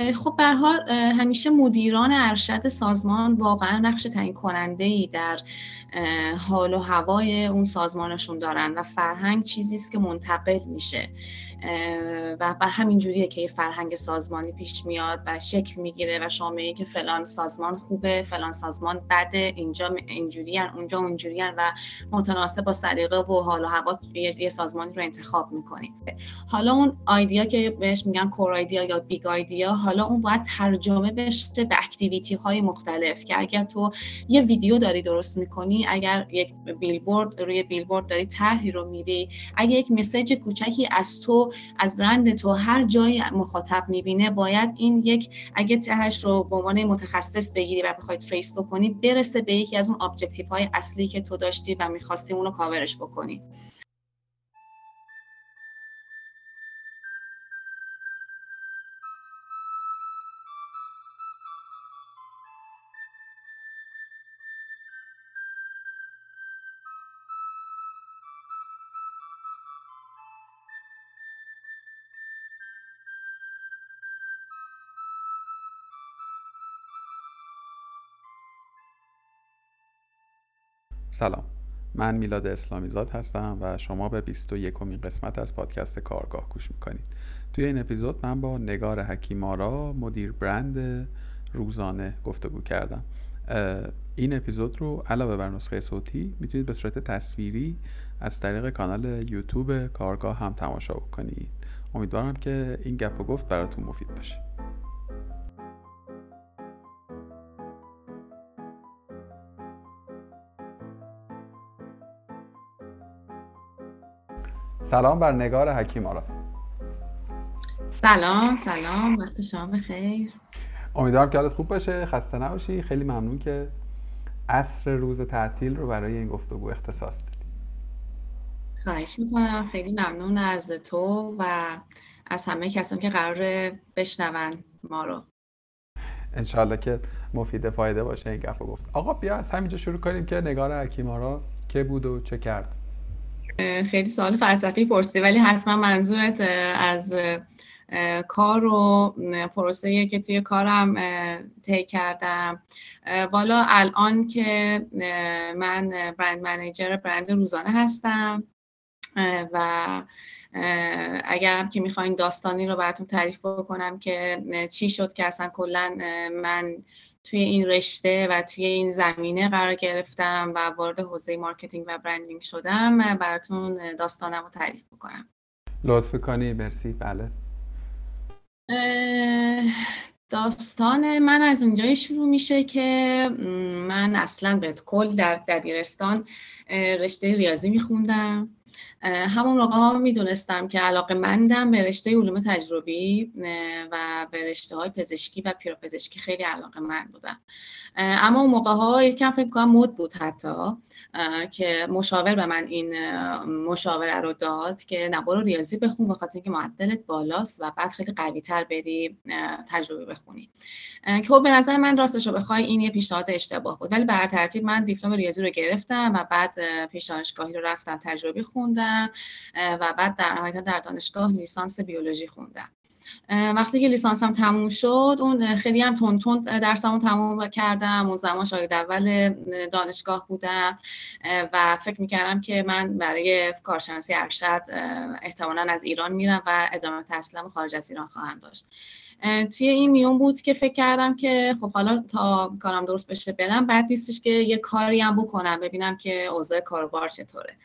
خب به حال همیشه مدیران ارشد سازمان واقعا نقش تعیین کننده ای در حال و هوای اون سازمانشون دارن و فرهنگ چیزی است که منتقل میشه. و به همین جوریه که یه فرهنگ سازمانی پیش میاد و شکل می‌گیره و شما که فلان سازمان خوبه فلان سازمان بده اینجا اینجوریان اونجا اونجوریان و متناسب با سلیقه و حال و هوا یه سازمانی رو انتخاب می‌کنید حالا اون idea که بهش میگن core idea یا big idea حالا اون باید ترجمه بشه به activity های مختلف که اگر تو یه ویدیو داری درست می‌کنی اگر یک بیلبورد روی بیلبورد داری طرحی رو میری اگر یک message کوچکی از تو از برند تو هر جای مخاطب می‌بینه باید این یک اگه تهش رو به عنوان متخصص بگیری و بخوای trace بکنی برسه به یکی از اون objective های اصلی که تو داشتی و می‌خواستی اونو کاورش بکنی. سلام. من میلاد اسلامی زاد هستم و شما به 21 یکمین قسمت از پادکست کارگاه گوش می‌کنید. توی این اپیزود من با نگار حکیمارا مدیر برند روزانه گفتگو کردم. این اپیزود رو علاوه بر نسخه صوتی می‌تونید به صورت تصویری از طریق کانال یوتیوب کارگاه هم تماشا بکنید. امیدوارم که این گپ و گفت براتون مفید باشه. سلام بر نگار حکیم آرا. سلام سلام وقت شما بخیر. امیدوارم که حالت خوب باشه خسته نباشی. خیلی ممنون که عصر روز تعطیل رو برای این گفتگو اختصاص دادی. خواهش می‌کنم. خیلی ممنون از تو و از همه کسانی که قرار بشنون ما رو. انشالله که مفید فایده باشه این گفت گفت. آقا بیا از همینجا شروع کنیم که نگار حکیمارا که بود و چه کرد. خیلی سوال فلسفی پرسیدی ولی حتما منظورت از کار و پروسه که توی کارم طی کردم. والا الان که من برند منیجر برند روزانه هستم و اگرم که می‌خواین داستانی رو براتون تعریف بکنم که چی شد که اصلا کلا من توی این رشته و توی این زمینه قرار گرفتم و وارد حوزه marketing و branding شدم. براتون داستانم رو تعریف بکنم. لطف کنی. مرسی. بله. داستان من از اونجایی شروع میشه که من اصلا به کل در دبیرستان رشته ریاضی میخوندم. همون موقع ها می‌دونستم که علاقه مندم به رشته علوم تجربی و به رشته های پزشکی و پیراپزشکی خیلی علاقه مند بودم. اما اون موقع ها یکم فکر کنم مد بود حتی که مشاور به من این مشاوره رو داد که نبارو ریاضی بخون بخاطر اینکه معدلت بالاست و بعد خیلی قوی تر بری تجربه بخونی. که خب به نظر من راستش رو بخوای این یه پیشنهاد اشتباه بود. ولی به ترتیب من دیپلم ریاضی رو گرفتم و بعد پیش دانشگاهی رو رفتم تجربی خوندم. و بعد در نهایت در دانشگاه لیسانس بیولوژی خوندم. وقتی که لیسانسم تموم شد اون خیلی هم تون تون درسمو تموم کردم. اون زمان شاگرد اول دانشگاه بودم و فکر می‌کردم که من برای کارشناسی ارشد احتمالا از ایران میرم و ادامه تحصیلم خارج از ایران خواهم داشت. توی این میون بود که فکر کردم که خب حالا تا کارم درست بشه برم بعد نیستش که یه کاری هم بکنم ببینم که اوضاع کاروبار چطوره.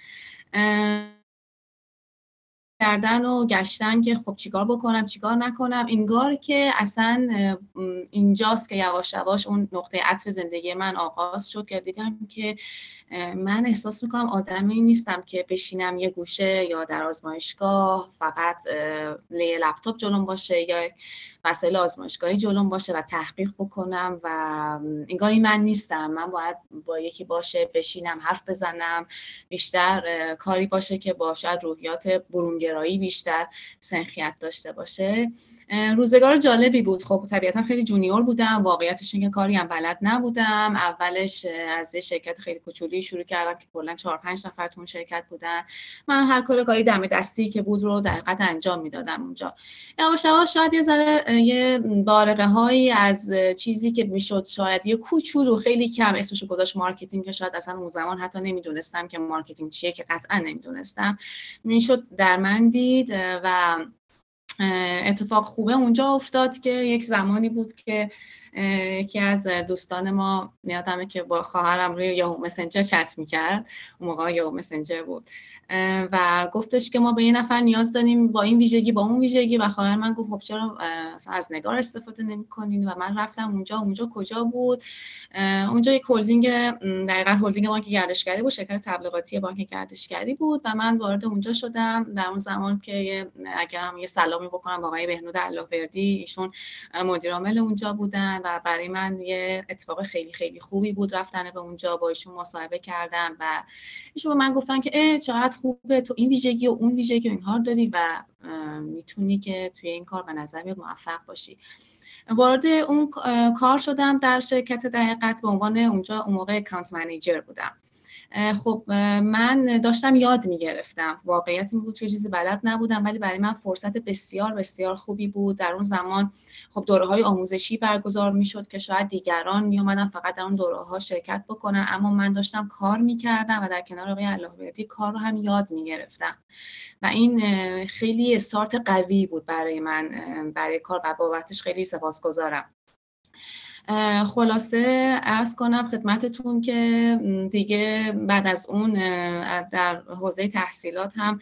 کردن و گشتن که خب چیکار بکنم چیکار نکنم. انگار که اصلا اینجاست که یواش یواش اون نقطه عطف زندگی من آغاز شد که دیدم که من احساس می‌کنم آدمی نیستم که بشینم یه گوشه یا در آزمایشگاه فقط لی لپتاپ جلوم باشه یا وسایل آزمایشگاهی جلوم باشه و تحقیق بکنم و انگار این من نیستم. من باید با یکی باشه بشینم حرف بزنم بیشتر کاری باشه که با شاید روحیات برونگرایی بیشتر سنخیت داشته باشه. روزگار جالبی بود. خب طبیعتا خیلی junior بودم. واقعیتش اینکه کاری هم بلد نبودم. اولش از یه شرکت خیلی کوچولویی شروع کردم که کلا 4 5 نفر تو شرکت بودن. من هر کار کاری دم دستی که بود رو در حقیقت انجام می‌دادم اونجا. یواش یواش شاید یه ذره یه بارقه هایی از چیزی که می‌شد شاید یه کوچولو خیلی کم اسمشو گذاشت marketing که شاید اصلا اون زمان حتی نمی‌دونستم که marketing چیه که قطعا نمی‌دونستم. می‌شد در من دید و اتفاق خوبه اونجا افتاد که یک زمانی بود که یکی از دوستان ما یادمه که با خواهرم روی یاهو مسنجر چت می‌کرد. اون موقع یاهو مسنجر بود. و گفتش که ما به یه نفر نیاز داریم با این ویژگی با اون ویژگی. و خواهر من گفت خب چرا از نگار استفاده نمی‌کنین؟ و من رفتم اونجا. اونجا کجا بود؟ اونجا یک هلدینگ دقیقا هلدینگ بانک گردشگری بود. شرکت تبلیغاتی بانک گردشگری بود. و من وارد اونجا شدم. در اون زمان که اگر هم یه سلامی بکنم با آقای بهنود اللهوردی ایشون مدیر عامل اونجا بودن. و برای من یه اتفاق خیلی خیلی خوبی بود. رفتن به اونجا با ایشون مصاحبه کردم و ایشون به من گفتن که اه چقدر خوبه تو این ویژگی و اون ویژگی و اینها داری و می‌تونی که توی این کار به نظر میاد موفق باشی. وارد اون کار شدم در شرکت دقیقت به عنوان اونجا اون موقع اکانت منیجر بودم. خب من داشتم یاد می‌گرفتم. واقعیت این بود چه چیزی بلد نبودم ولی برای من فرصت بسیار بسیار خوبی بود. در اون زمان خب دوره های آموزشی برگزار می‌شد که شاید دیگران می اومدن فقط در اون دوره ها شرکت بکنن. اما من داشتم کار می‌کردم و در کنار آقای اللهوردی کار رو هم یاد می‌گرفتم. و این خیلی استارت قوی بود برای من برای کار و بابتش خیلی سپاسگزارم. خلاصه ارز کنم خدمتتون که دیگه بعد از اون در حوزه تحصیلات هم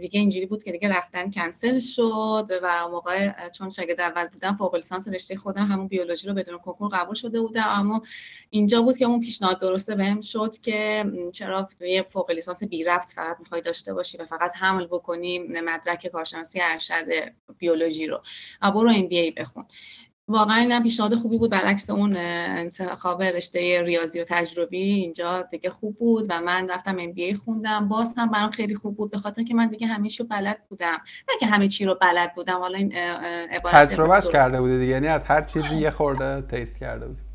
دیگه اینجوری بود که دیگه رفتن کنسل شد و موقع چون شاگرد اول بودم فوق لیسانس رشته خودم همون بیولوژی رو بدون کنکور قبول شده بودم. اما اینجا بود که اون پیشنهاد درسته بهم شد که چرا یه فوق لیسانس بی ربط فقط می‌خوای داشته باشی و فقط حمل بکنی مدرک کارشناسی ارشد بیولوژی رو. برو MBA بخون. واقعا اینم پیشنهاد خوبی بود برعکس اون انتخاب رشته ریاضی و تجربی. اینجا دیگه خوب بود و من رفتم MBA خوندم. باز هم برام خیلی خوب بود به خاطر که من دیگه همه چی رو بلد بودم. نه که همه چی رو بلد بودم حالا این عبارت تجربه‌ش کرده بودی دیگه یعنی از هر چیزی یه خورده taste کرده بودی.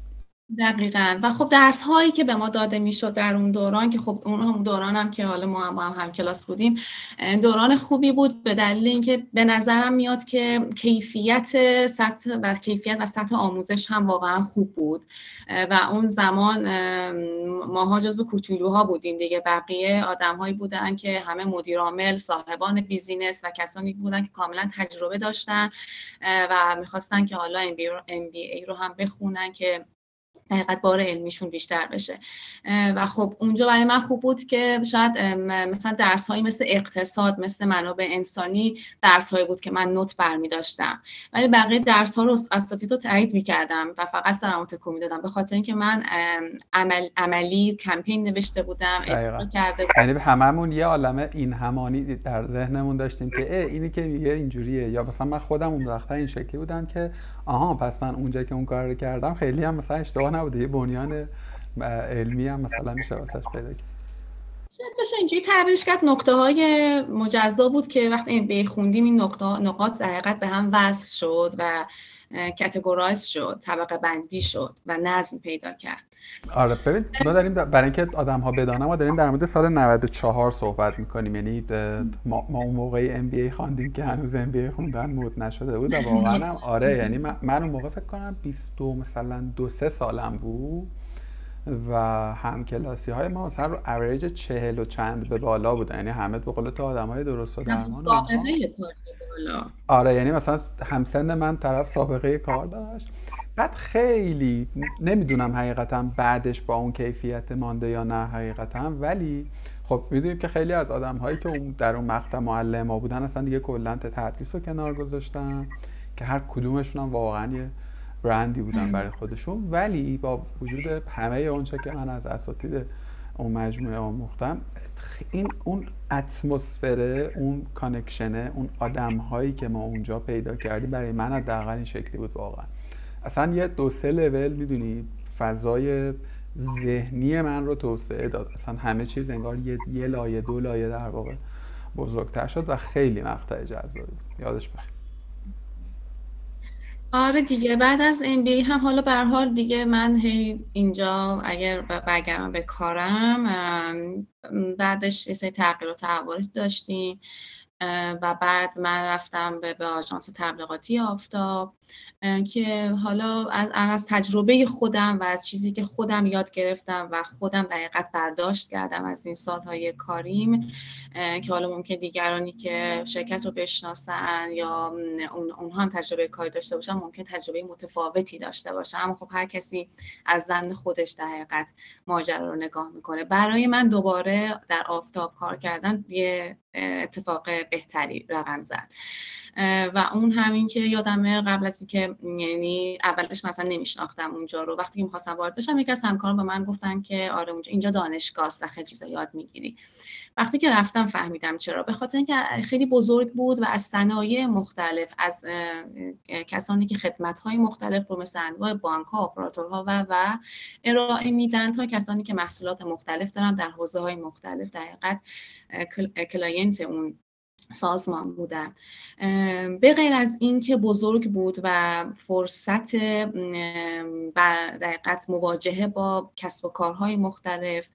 دقیقا. و خب درس هایی که به ما داده می‌شد در اون دوران که خب اون هم دوران هم که حالا ما هم با هم, هم کلاس بودیم دوران خوبی بود به دلیل اینکه به نظرم میاد که کیفیت سطح و کیفیت و سطح آموزش هم واقعا خوب بود. و اون زمان ماها جزو کوچولوها بودیم دیگه. بقیه آدم هایی بودن که همه مدیر عامل صاحبان بیزینس و کسانی بودن که کاملا تجربه داشتن و می‌خواستن که حالا ای رو هم بخونن که حقیقت بار علمیشون بیشتر بشه. و خب اونجا برای من خوب بود که شاید مثلا درس هایی مثل اقتصاد مثل منابع انسانی درس هایی بود که من نوت برمی داشتم. ولی بقیه درس ها رو اساتید رو تایید می کردم و فقط سرم تکون می دادم. به خاطر اینکه من عمل، عملی کمپین نوشته بودم کرده بودم. یعنی هممون یه عالمه این همانی در ذهنمون داشتیم که اینی که میگه اینجوریه. یا مثلا من خودم اون وقتا این شکلی بودم که آها پس من اونجا که اون کار رو کردم خیلی هم مثلا اشتباه نبوده یه بنیان علمی هم مثلا میشه واسش پیدا کرد. شاید بشه اینجوری تعبیرش کرد نقطه های مجزا بود که وقتی ام خوندیم این نقطه نقاط حقیقت به هم وصل شد و کتگورایز شد طبقه بندی شد و نظم پیدا کرد. آره ببین ما داریم برای اینکه آدم ها بدانن ما داریم در مورد سال 94 صحبت می‌کنیم. یعنی ما, ما اون موقعی ام بی ای خواندیم که هنوز ام بی ای خوندن مود نشده بود و واقعا هم آره یعنی من, اون موقع فکر کنم 20 مثلا دو سه سالم بود و هم کلاسی های ما مثلا رو اوریج چهل و چند به بالا بود. یعنی همه به قول تو آدم های درست و درمان آره یعنی مثلا همسن من طرف سابقه کار داشت. بعد خیلی نمی‌دونم حقیقتا بعدش با اون کیفیت مانده یا نه حقیقتا ولی خب می‌دونیم که خیلی از آدم هایی که در اون مقطع معلم ها بودن اصلا دیگه کلا تدریس رو کنار گذاشتن که هر کدومشون هم واقعا یه برندی بودن برای خودشون. ولی با وجود همه اونچه که من از اساتید اون مجموعه آموختم این اون اتمسفره اون کانکشنه اون آدم هایی که ما اونجا پیدا کردیم برای من حداقل این شکلی بود واقعا. اصلا یه دو سه لول می‌دونی فضای ذهنی من رو توسعه داد. اصلا همه چیز انگار یه, یه لایه دو لایه در واقع بزرگتر شد و خیلی مقطع جذابی یادش بخیر. آره دیگه بعد از ام بی هم حالا به حال دیگه من هی اینجا اگر برگردم به کارم بعدش یه سری تغییر و تحولات داشتیم. و بعد من رفتم به, به آژانس تبلیغاتی آفتاب که حالا از, از تجربه خودم و از چیزی که خودم یاد گرفتم و خودم دقیقت برداشت کردم از این سالهای کاریم که حالا ممکن دیگرانی که شرکت رو بشناسن یا اون اونها هم تجربه کاری داشته باشن ممکن تجربه متفاوتی داشته باشن. اما خب هر کسی از زن خودش دقیقت ماجرا رو نگاه می‌کنه. برای من دوباره در آفتاب کار کردن یه اتفاق بهتری رقم زد. و اون همین که یادمه قبل از اینکه یعنی اولش مثلا نمیشناختم اونجا رو. وقتی که می‌خواستم وارد بشم یکی از همکاران به من گفتن که آره اونجا اینجا دانشگاه است خیلی چیزا یاد می‌گیری. وقتی که رفتم فهمیدم چرا. به خاطر اینکه خیلی بزرگ بود و از صنایع مختلف از کسانی که خدمت های مختلف رو مثل انواع بانک ها اپراتورها و و ارائه میدن تا کسانی که محصولات مختلف دارن در حوزه های مختلف در client اون سازمان بودن. به غیر از اینکه بزرگ بود و فرصت در حقیقت مواجهه با کسب و کارهای مختلف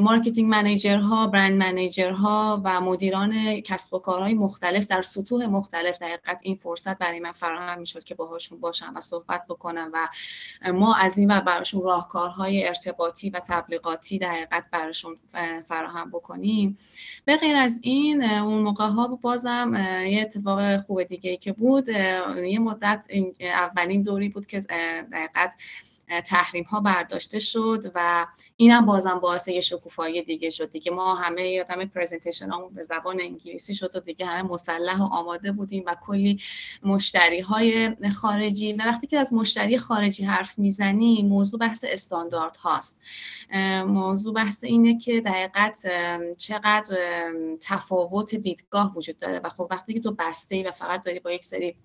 marketing manager ها، brand manager ها و مدیران کسب و کارهای مختلف در سطوح مختلف در حقیقت این فرصت برای من فراهم می‌شد که باهاشون باشم و صحبت بکنم و ما از این و براشون راهکارهای ارتباطی و تبلیغاتی در حقیقت براشون فراهم بکنیم. به غیر از این اون موقع ها بازم یه اتفاق خوب دیگه که بود یه مدت اولین دوری بود که دقیقت تحریم ها برداشته شد و اینم بازم باعث یه شکوفایی دیگه شد. دیگه ما همه یادم پرزنتیشن به زبان انگلیسی شد و دیگه همه مسلح و آماده بودیم و کلی مشتری های خارجی و وقتی که از مشتری خارجی حرف می‌زنی موضوع بحث استاندارد هاست. موضوع بحث اینه که دقیقت چقدر تفاوت دیدگاه وجود داره. و خب وقتی که تو بسته و فقط داری با یک سری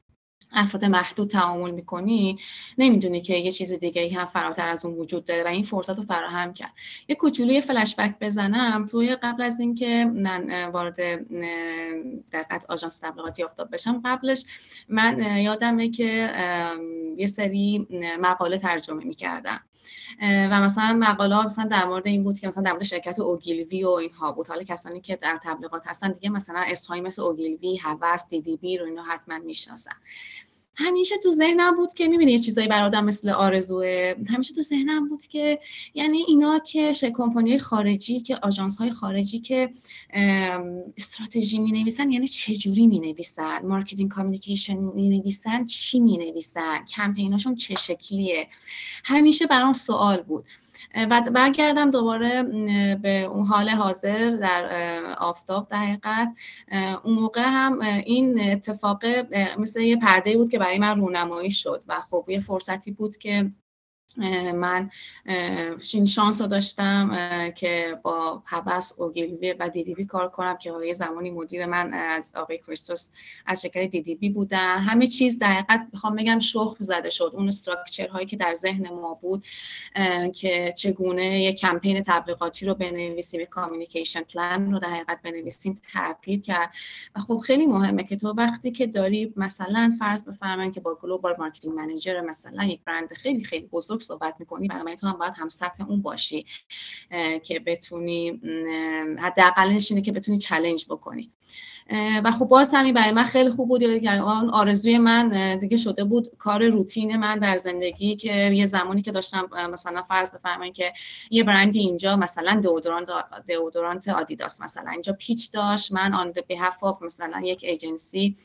افراد محدود تعامل می‌کنی نمی‌دونی که یه چیز دیگه هم فراتر از اون وجود داره و این فرصت رو فراهم کرد. یه کوچولوی فلش بک بزنم. توی قبل از اینکه من وارد دقت آژانس تبلیغاتی آفتاب بشم قبلش من یادمه که یه سری مقاله ترجمه می‌کردم. و مثلا مقاله ها مثلا در مورد این بود که مثلا در مورد شرکت اوگیلوی و اینها بود. حالا کسانی که در تبلیغات هستن دیگه مثلا اسمهایی مثل اوگیلوی هوس دی دی رو اینا حتما می‌شناسن. همیشه تو ذهنم بود که می‌بینی یه چیزایی بر آدم مثل آرزوه. همیشه تو ذهنم بود که یعنی اینا که کمپانی خارجی که آژانس های خارجی که استراتژی می نویسن یعنی چه جوری می نویسن marketing communication می نویسن چی می نویسن کمپیناشون چه شکلیه؟ همیشه برام سوال بود. و برگردم دوباره به اون حال حاضر در آفتاب در حقیقت اون موقع هم این اتفاق مثل یه پرده بود که برای من رونمایی شد و خب یه فرصتی بود که من این شانس رو داشتم که با هوس اوگیلوی و دیدیبی کار کنم که حالا یه زمانی مدیر من از آقای کریستوس از شرکت دیدیبی بودن. همه چیز دقیقت می‌خوام بگم شخ زده شد. اون استراکچر هایی که در ذهن ما بود که چگونه یه کمپین تبلیغاتی رو بنویسیم یه کامیونیکیشن پلان رو در حقیقت بنویسیم تغییر کرد. و خب خیلی مهمه که تو وقتی که داری مثلا فرض بفرمایید که با global marketing manager مثلا یک برند خیلی خیلی بزرگ صحبت می‌کنی برای تو هم باید هم سطح اون باشی که بتونی حداقلش اینه که بتونی challenge بکنی. و خب باز همین برای من خیلی خوب بود. که آن آرزوی من دیگه شده بود کار روتین من در زندگی که یه زمانی که داشتم مثلا فرض بفرمایید که یه برندی اینجا مثلا deodorant دئودورانت آدیداس مثلا اینجا پیچ داشت. من آن به حفاف مثلا یک ایجنسی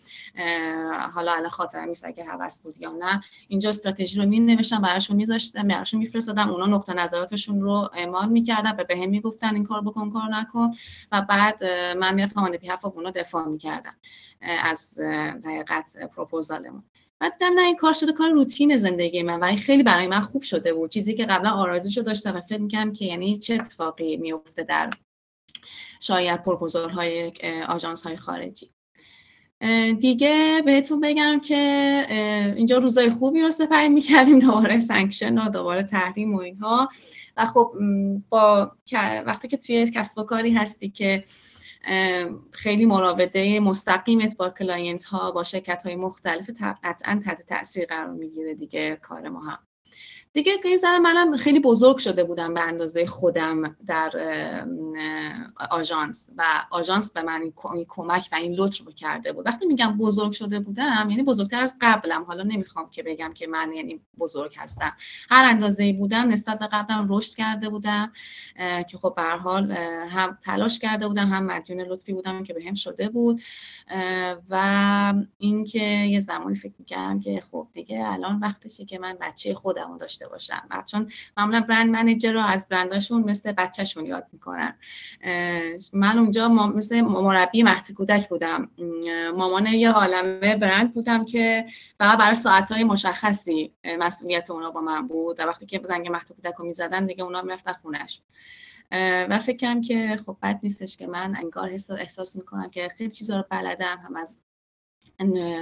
حالا الان خاطرم نیست اگر هوس بود یا نه. اینجا استراتژی رو می نوشتم براشون میذاشتم براشون میفرستادم. اونا نقطه نظراتشون رو اعمال می‌کردن به بهم می‌گفتن این کار بکن کار نکن. و بعد من می‌رفتم آن به حفاف اونا دفاع می‌کردم از دقیقت پروپوزالمون. بعد دیدم نه این کار شده کار روتین زندگی من و این خیلی برای من خوب شده بود. چیزی که قبلا آرزوشو داشتم و فکر می‌کردم که یعنی چه اتفاقی میفته در شاید پروپوزال های آژانس های خارجی دیگه بهتون بگم که اینجا روزای خوبی رو سپری می‌کردیم دوباره sanction و دوباره تحریم و اینها. و خب با وقتی که توی کسب و کاری هستی که خیلی مراوده مستقیمت با client ها با شرکت های مختلف قطعا تحت تاثیر قرار می‌گیره دیگه کار ما. هم دیگه این ذره منم خیلی بزرگ شده بودم به اندازه خودم در آژانس و آژانس به من این کمک و این لطف رو کرده بود. وقتی میگم بزرگ شده بودم یعنی بزرگتر از قبلم. حالا نمی‌خوام که بگم که من یعنی بزرگ هستم. هر اندازه بودم نسبت به قبلم رشد کرده بودم که خب به حال هم تلاش کرده بودم هم مدیون لطفی بودم که بهم شده بود. و اینکه یه زمانی فکر می‌کردم که خب دیگه الان وقتشه که من بچه خودم داشته باشم. چون معمولا برند منیجر رو از برنداشون مثل بچهشون یاد می‌کنن من اونجا مثل مربی مختی کودک بودم. مامان یه عالمه برند بودم که فقط برای ساعتهای مشخصی مسئولیت اونا با من بود. و وقتی که زنگ مختی کودک رو می‌زدن دیگه اونا می‌رفتن خونش و فکر کنم که خب بد نیستش که من انگار احساس می‌کنم که خیلی چیزا رو بلدم. هم از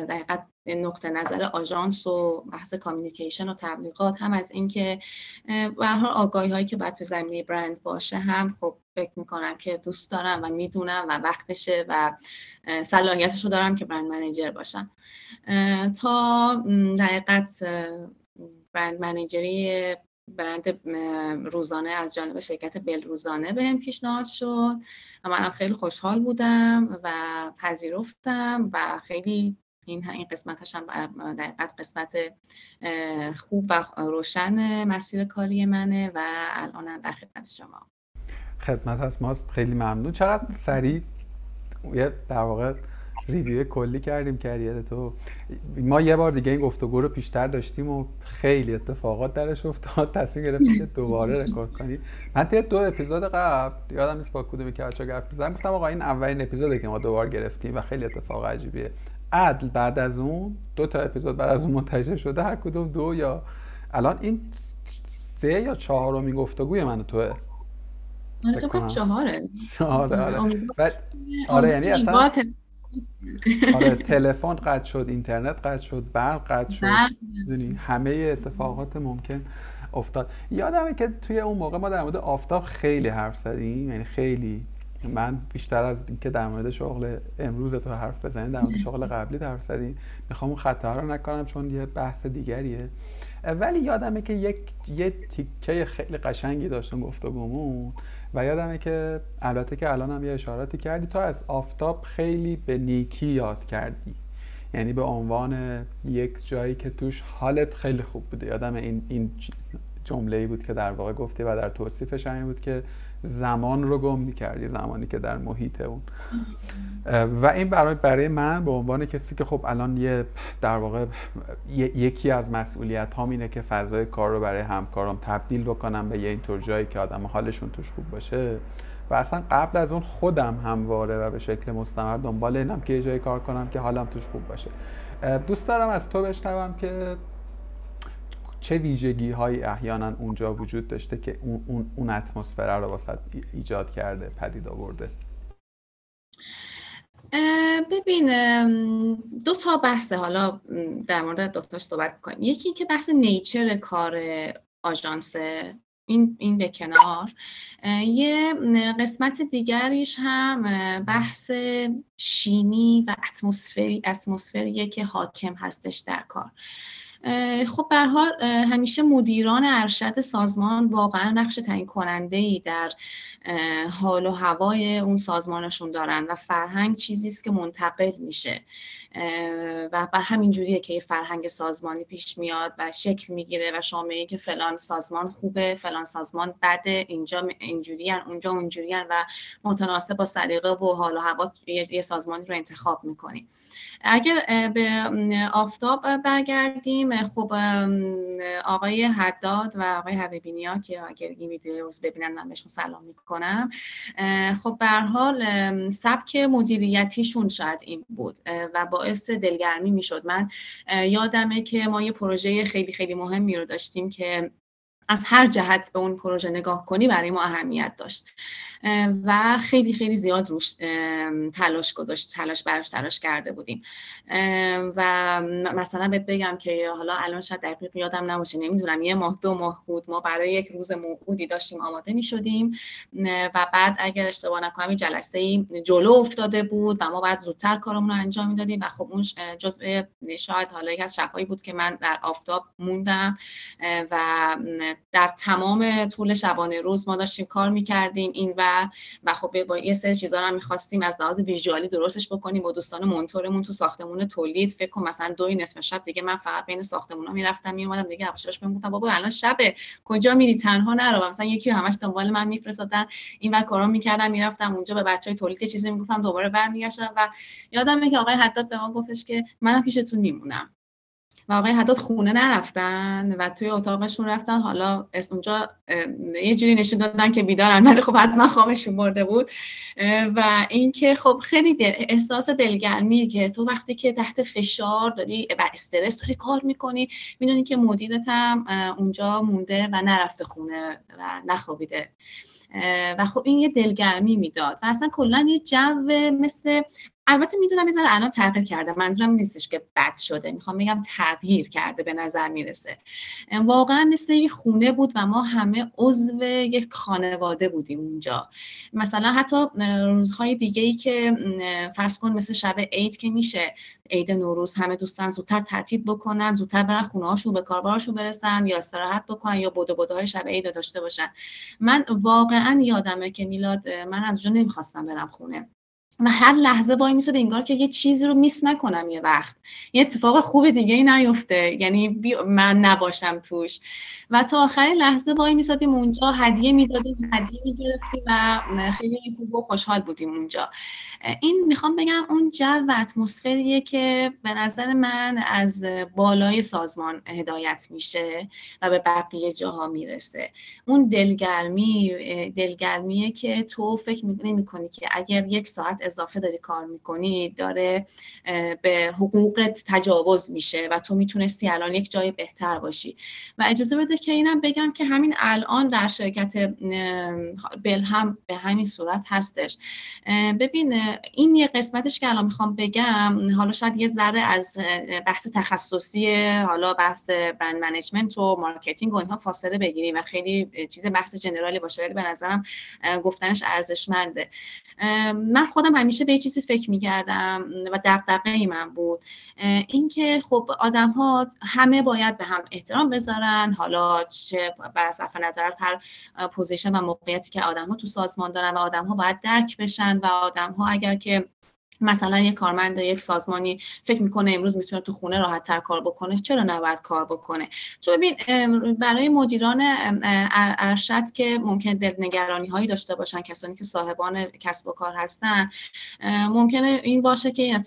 دقیقت نقطه نظر آژانس و بحث کامیونیکیشن و تبلیغات هم از اینکه به هر آگاهی هایی که باید تو زمینه برند باشه هم خب فکر می‌کنم که دوست دارم و می‌دونم و وقتشه و صلاحیتش رو دارم که برند منیجر باشم. تا دقیقت برند منیجری برند روزانه از جانب شرکت بل روزانه بهم پیشنهاد شد و منم خیلی خوشحال بودم و پذیرفتم و خیلی این این قسمتش هم در حقیقت قسمت خوب و روشن مسیر کاری منه و الان در خدمت شما. خدمت هست. ماست. خیلی ممنون. چقدر سریع یه در واقع review کلی کردیم career تو. ما یه بار دیگه این گفتگو رو پیشتر داشتیم و خیلی اتفاقات درش افتاد. تصمیم گرفتیم که دوباره رکورد کنیم. من توی دو اپیزود قبل یادم نیست با کدومی که بچا گفت گفتم آقا این اولین اپیزودی که ما دوبار گرفتیم و خیلی اتفاق عجیبیه. عدل بعد از اون دو تا اپیزود بعد از اون منتشر شده هر کدوم دو یا الان این سه یا چهارمین گفتگوی من توه. آره چهاره. آره. آره آره یعنی اصلا آره تلفن قطع شد اینترنت قطع شد برق قطع شد. همه اتفاقات ممکن افتاد. یادمه که توی اون موقع ما در مورد آفتاب خیلی حرف زدیم یعنی خیلی من بیشتر از اینکه در مورد شغل امروز تو حرف بزنیم در مورد شغل قبلی حرف زدیم می‌خوام اون خطا رو نکنم چون یه بحث دیگریه. ولی یادمه که یک یه تیکه خیلی قشنگی داشتم گفتگومون و یادمه که البته که الان هم یه اشاراتی کردی تو از آفتاب خیلی به نیکی یاد کردی. یعنی به عنوان یک جایی که توش حالت خیلی خوب بوده. یادم این این جمله ای بود که در واقع گفتی و در توصیفش این بود که زمان رو گم می‌کردی زمانی که در محیط اون. و این برای برای من به عنوان کسی که خب الان یه در واقع یکی از مسئولیت هام اینه که فضای کار رو برای همکارام تبدیل بکنم به یه اینطور جایی که آدم حالشون توش خوب باشه. و اصلا قبل از اون خودم همواره و به شکل مستمر دنبال اینم که یه جایی کار کنم که حالم توش خوب باشه. دوست دارم از تو بشنوم که چه ویژگی هایی احیانا اونجا وجود داشته که اون, اون, اون اتمسفر رو واسه ایجاد کرده پدید آورده؟ ببین دو تا بحث حالا در مورد دکترش صحبت کنیم یکی که بحث نیچر کار آژانس این این به کنار. یه قسمت دیگریش هم بحث شیمی و اتمسفری اتمسفریه که حاکم هستش در کار. خب به حال همیشه مدیران ارشد سازمان واقعا نقش تعیین کننده ای در حال و هوای اون سازمانشون دارن و فرهنگ چیزی است که منتقل میشه. و به همین جوریه که یه فرهنگ سازمانی پیش میاد و شکل می‌گیره و شما میگه که فلان سازمان خوبه فلان سازمان بده اینجا اینجوریان اونجا اونجوریان و متناسب با سلیقه و حال و هوا یه سازمانی رو انتخاب می‌کنی اگر به آفتاب برگردیم خب آقای حداد و آقای حبیبینیا که اگر این ویدیو رو ببینن من بهشون سلام می‌کنم. خب به حال سبک مدیریتیشون شاید این بود و باعث دلگرمی می‌شد. من یادمه که ما یه پروژه خیلی خیلی مهمی رو داشتیم که از هر جهت به اون پروژه نگاه کنی برای ما اهمیت داشت. و خیلی خیلی زیاد روش تلاش گذاشت تلاش براش تلاش کرده بودیم. و مثلا بهت بگم که حالا الان شاید دقیق یادم نباشه نمی‌دونم یه ماه دو ماه بود ما برای یک روز موعودی داشتیم آماده می شدیم و بعد اگر اشتباه نکنم جلسه ای جلو افتاده بود و ما بعد زودتر کارمون رو انجام می‌دادیم و خب اون جزء شاید حالا یک از شبهایی بود که من در آفتاب موندم. و در تمام طول شبانه روز ما داشتیم کار می‌کردیم این و و خب با یه سری چیزا رو می‌خواستیم از لحاظ ویژوالی درستش بکنیم با دوستان مونتورمون تو ساختمون تولید. فکر کن مثلا دوی نصف شب دیگه من فقط بین ساختمونا می‌رفتم میومدم دیگه افشارش بهم گفتم بابا الان شبه کجا میری؟ تنها نرو. مثلا یکی همش دنبال من میفرستادن. این ور کارا می‌کردم می‌رفتم اونجا به بچهای تولید چیزی می‌گفتم دوباره برمیگشتم و یادمه که آقای حداد به ما گفتش که منم پیشتون میمونم. و آقای حداد خونه نرفتن و توی اتاقشون رفتن. حالا اونجا یه جوری نشون دادن که بیدارن ولی خب حتما خوابشون برده بود. و اینکه خب خیلی دل، احساس دلگرمی که تو وقتی که تحت فشار داری و استرس داری کار می‌کنی می‌دونی که مدیرت هم اونجا مونده و نرفته خونه و نخوابیده. و خب این یه دلگرمی می‌داد. و اصلا کلا یه جو مثل البته می‌دونم یه الان تغییر کرده منظورم نیستش که بد شده. می‌خوام بگم تغییر کرده به نظر می‌رسه. واقعا مثل یه خونه بود و ما همه عضو یک خانواده بودیم اونجا. مثلا حتی روزهای دیگه ای که فرض کن مثل شب عید که میشه عید نوروز همه دوستان زودتر تعطیل بکنن زودتر برن خونه هاشون به کاربارشون برسن یا استراحت بکنن یا بوده بوده های شب عید داشته باشن. من واقعا یادمه که میلاد من از اونجا نمی‌خواستم برم خونه. و هر لحظه وای میساد انگار که یه چیزی رو میس نکنم یه وقت. یه اتفاق خوب دیگه ای نیفته. یعنی من نباشم توش. و تا آخر لحظه وای میسادیم اونجا هدیه می‌دادیم هدیه می‌گرفتیم و خیلی خوب و خوشحال بودیم اونجا. این می‌خوام بگم اون جو و اتمسفریه که به نظر من از بالای سازمان هدایت میشه و به بقیه جاها می‌رسه. اون دلگرمی دلگرمیه که تو فکر نمی‌کنی که اگر یک ساعت اضافه داری کار می‌کنی داره به حقوقت تجاوز میشه و تو می‌تونستی الان یک جای بهتر باشی. و اجازه بده که اینم بگم که همین الان در شرکت بل هم به همین صورت هستش. ببین این یه قسمتش که الان می‌خوام بگم حالا شاید یه ذره از بحث تخصصی حالا بحث brand management و marketing و اینها فاصله بگیریم و خیلی چیز بحث general ی باشه ولی به نظرم گفتنش ارزشمنده. من خودم همیشه به چیزی فکر می‌کردم و دقدقه من بود. اینکه خب آدم ها همه باید به هم احترام بذارن. حالا چه به صرف نظر از هر پوزیشن و موقعیتی که آدم ها تو سازمان دارن و آدم ها باید درک بشن و آدم ها اگر که مثلا یک کارمند یک سازمانی فکر می‌کنه امروز می‌تونه تو خونه راحت تر کار بکنه چرا نباید کار بکنه؟ چون ببین برای مدیران ارشد که ممکن دلنگرانی هایی داشته باشن کسانی که صاحبان کسب و کار هستن ممکنه این باشه که این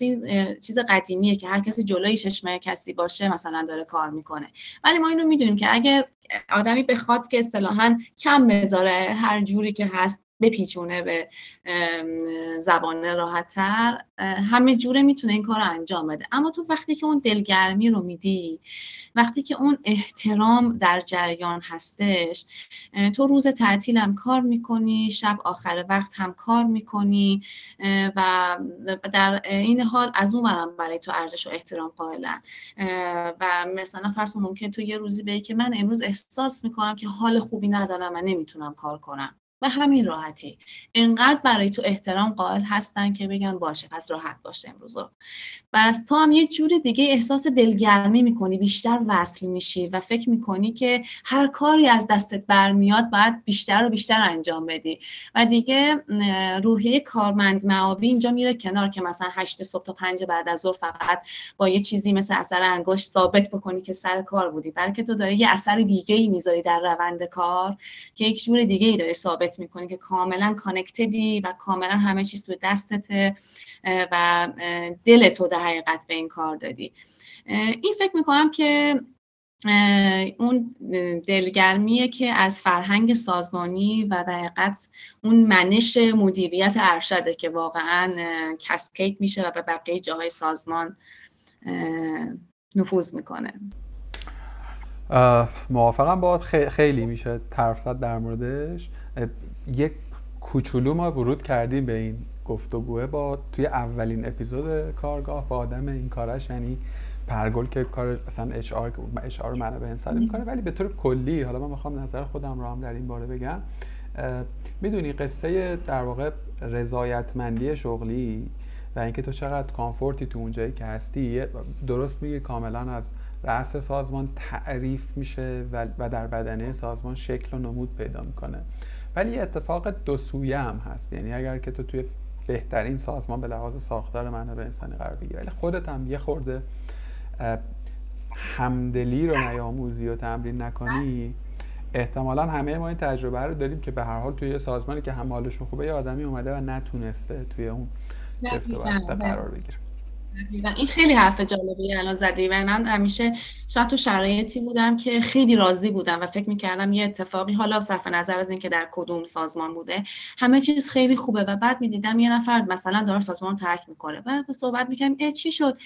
چیز قدیمیه که هر کسی جلوی چشمه کسی باشه مثلا داره کار می‌کنه. ولی ما این رو می‌دونیم که اگر آدمی بخواد که اصطلاحا کم بذاره هر جوری که هست بپیچونه به زبان راحتتر. همه جوره می‌تونه این کار رو انجام بده. اما تو وقتی که اون دلگرمی رو میدی وقتی که اون احترام در جریان هستش تو روز تعطیل هم کار می‌کنی شب آخر وقت هم کار می‌کنی و در این حال از اون برم برای تو ارزش و احترام قائلن. و مثلا فرض ممکن تو یه روزی بگی که من امروز احساس می‌کنم که حال خوبی ندارم و نمی‌تونم کار کنم. به همین راحتی. انقدر برای تو احترام قائل هستن که بگن باشه پس راحت باشه امروز بس تو هم یه جور دیگه احساس دلگرمی می‌کنی بیشتر وصل میشی و فکر می‌کنی که هر کاری از دستت برمیاد باید بیشتر و بیشتر انجام بدی. و دیگه روحیه کارمند معابی اینجا میره کنار که مثلا هشت صبح تا پنج بعد از ظهر فقط با یه چیزی مثل اثر انگشت ثابت بکنی که سر کار بودی. بلکه تو داره یه اثر دیگه ای می‌ذاری در روند کار که یک جور دیگه ای داره ثابت می‌کنی که کاملا کانکتدی و کاملا همه چیز تو دستته و دل تو در حقیقت به این کار دادی. این فکر می‌کنم که اون دلگرمیه که از فرهنگ سازمانی و دقیقت اون منش مدیریت ارشده که واقعا کسکیت میشه و به بقیه جاهای سازمان نفوذ می‌کنه. موافقم. با خیلی میشه طرف در موردش. یک کوچولو ما ورود کردیم به این گفتگوه با توی اولین اپیزود کارگاه با آدم این کارش یعنی پرگل که کار مثلا اچ آر اچ آر منابع انسانی می‌کنه ولی به طور کلی حالا من می‌خوام نظر خودم رو هم در این باره بگم می‌دونی قصه در واقع رضایتمندی شغلی و اینکه تو چقدر کامفورتی تو اونجایی که هستی درست میگه کاملا از رأس سازمان تعریف میشه و در بدنه سازمان شکل و نمود پیدا می‌کنه. ولی اتفاق دو سویه هم هست. یعنی اگر که تو توی بهترین سازمان به لحاظ ساختار منابع انسانی قرار بگیری. ولی خودت هم یه خورده همدلی رو نیاموزی و تمرین نکنی احتمالا همه ما این تجربه رو داریم که به هر حال توی یه سازمانی که هم حالشون خوبه یه آدمی اومده و نتونسته توی اون چفت و بسته قرار بگیره. و این خیلی حرف جالبی الان زدی و من همیشه شاید تو شرایطی بودم که خیلی راضی بودم و فکر می‌کردم یه اتفاقی حالا صرف نظر از اینکه در کدوم سازمان بوده همه چیز خیلی خوبه و بعد می‌دیدم یه نفر مثلا داره سازمان رو ترک می‌کنه. بعد صحبت می‌کنم اه چی شد؟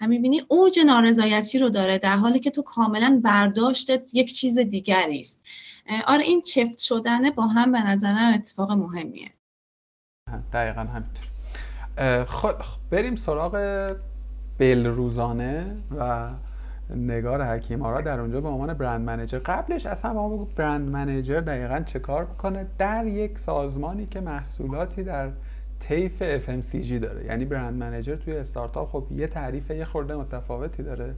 هم می‌بینی اوج نارضایتی رو داره در حالی که تو کاملا برداشتت یک چیز دیگری است. آره این چفت شدنه با هم به نظرم اتفاق مهمیه. دقیقا همینطور. خب بریم سراغ بل روزانه و نگار حکیمارا در اونجا به عنوان برند منیجر. قبلش اصلا ما بگو برند منیجر دقیقا چه کار می‌کنه؟ در یک سازمانی که محصولاتی در طیف FMCG داره. یعنی brand manager توی استارتاپ خب یه تعریف یه خورده متفاوتی داره.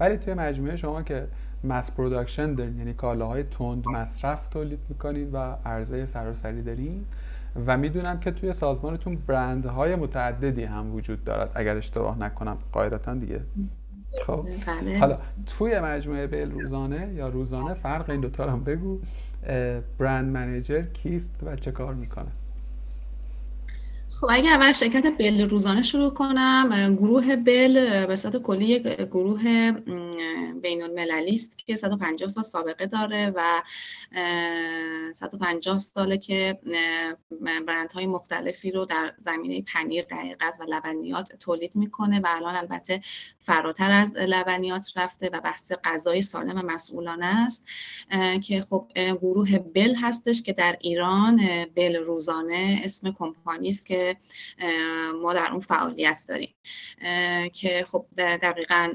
ولی توی مجموعه شما که mass production دارین یعنی کالاهای تند مصرف تولید می‌کنین و عرضه سراسری دارین و می‌دونم که توی سازمانتون برندهای متعددی هم وجود دارد. اگر اشتباه نکنم قاعدتا دیگه. خب. بله. حالا توی مجموعه بل روزانه یا روزانه فرق این دوتا هم بگو برند منیجر کیست و چه کار می‌کنه؟ خب اگه اول شرکت بل روزانه شروع کنم گروه بل به صورت کلی یک گروه بین المللی است که 150 سال سابقه داره و 150 ساله که برندهای مختلفی رو در زمینه پنیر دقیقت و لبنیات تولید می‌کنه و الان البته فراتر از لبنیات رفته و بحث غذای سالم و مسئولانه است که خب گروه بل هستش که در ایران بل روزانه اسم کمپانی است که ما در اون فعالیت داریم. که خب دقیقا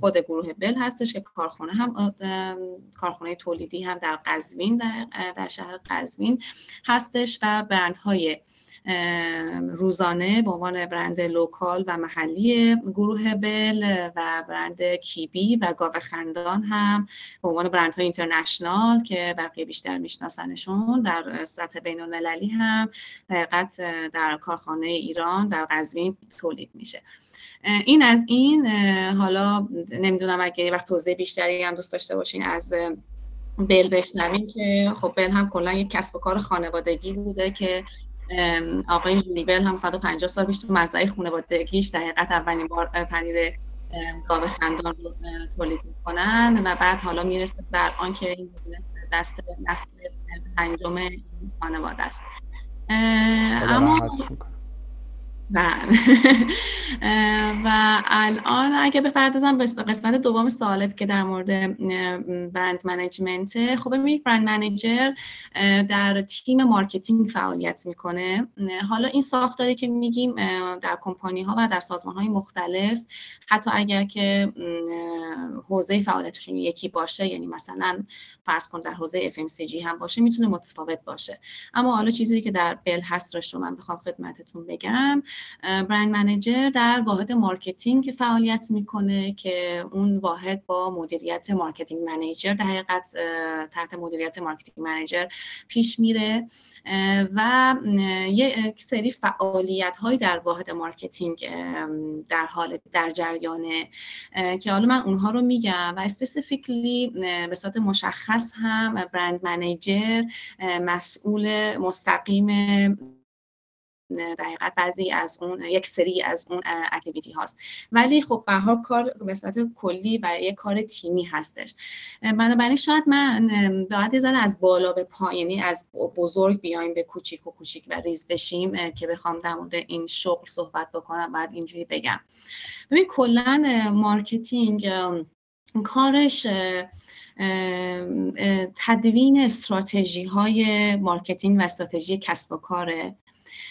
خود گروه بل هستش که کارخانه هم کارخانه تولیدی هم در قزوین در, در شهر قزوین هستش و برندهای روزانه به عنوان برند لوکال و محلی گروه بل و برند کیبی و گاو خندان هم به عنوان برندهای اینترنشنال که بقیه بیشتر میشناسنشون در سطح بین المللی هم دقیقت در کارخانه ایران در قزوین تولید میشه. این از این حالا نمی‌دونم اگه وقت توضیح بیشتری هم دوست داشته باشین از بل بشنویم که خب بل هم کلا یک کسب و کار خانوادگی بوده که آقای جولیبل هم 150 سال پیش تو مزرعه خانوادگیش دقیقت اولین بار پنیر گاو خندان رو تولید می‌کنن و بعد حالا می‌رسه در آن که این دست نسل پنجم خانواده است. اما و الان اگه بپردازم به قسمت دوم سوالت که در مورد brand management خب یک brand manager در تیم marketing فعالیت می‌کنه. حالا این ساختاری که میگیم در کمپانی ها و در سازمان های مختلف حتی اگر که حوزه فعالیتشون یکی باشه یعنی مثلا فرض کن در حوزه FMCG هم باشه می‌تونه متفاوت باشه. اما حالا چیزی که در بل هست رو من بخوام خدمتتون بگم. brand manager در واحد marketing فعالیت می‌کنه که اون واحد با مدیریت marketing manager در حقیقت تحت مدیریت marketing manager پیش میره. و یک سری فعالیت هایی در واحد marketing در حال در جریانه که حالا من اونها رو میگم. و specifically به صورت مشخص هم brand manager مسئول مستقیم در بعضی از اون یک سری از اون activity هاست. ولی خب به کار به صورت کلی و یک کار تیمی هستش. بنابراین شاید من باید یه از بالا به پایینی یعنی از بزرگ بیایم به کوچیک و کوچیک و ریز بشیم که بخوام در مورد این شغل صحبت بکنم بعد اینجوری بگم. ببین کلا marketing کارش تدوین استراتژی های marketing و استراتژی کسب و کاره.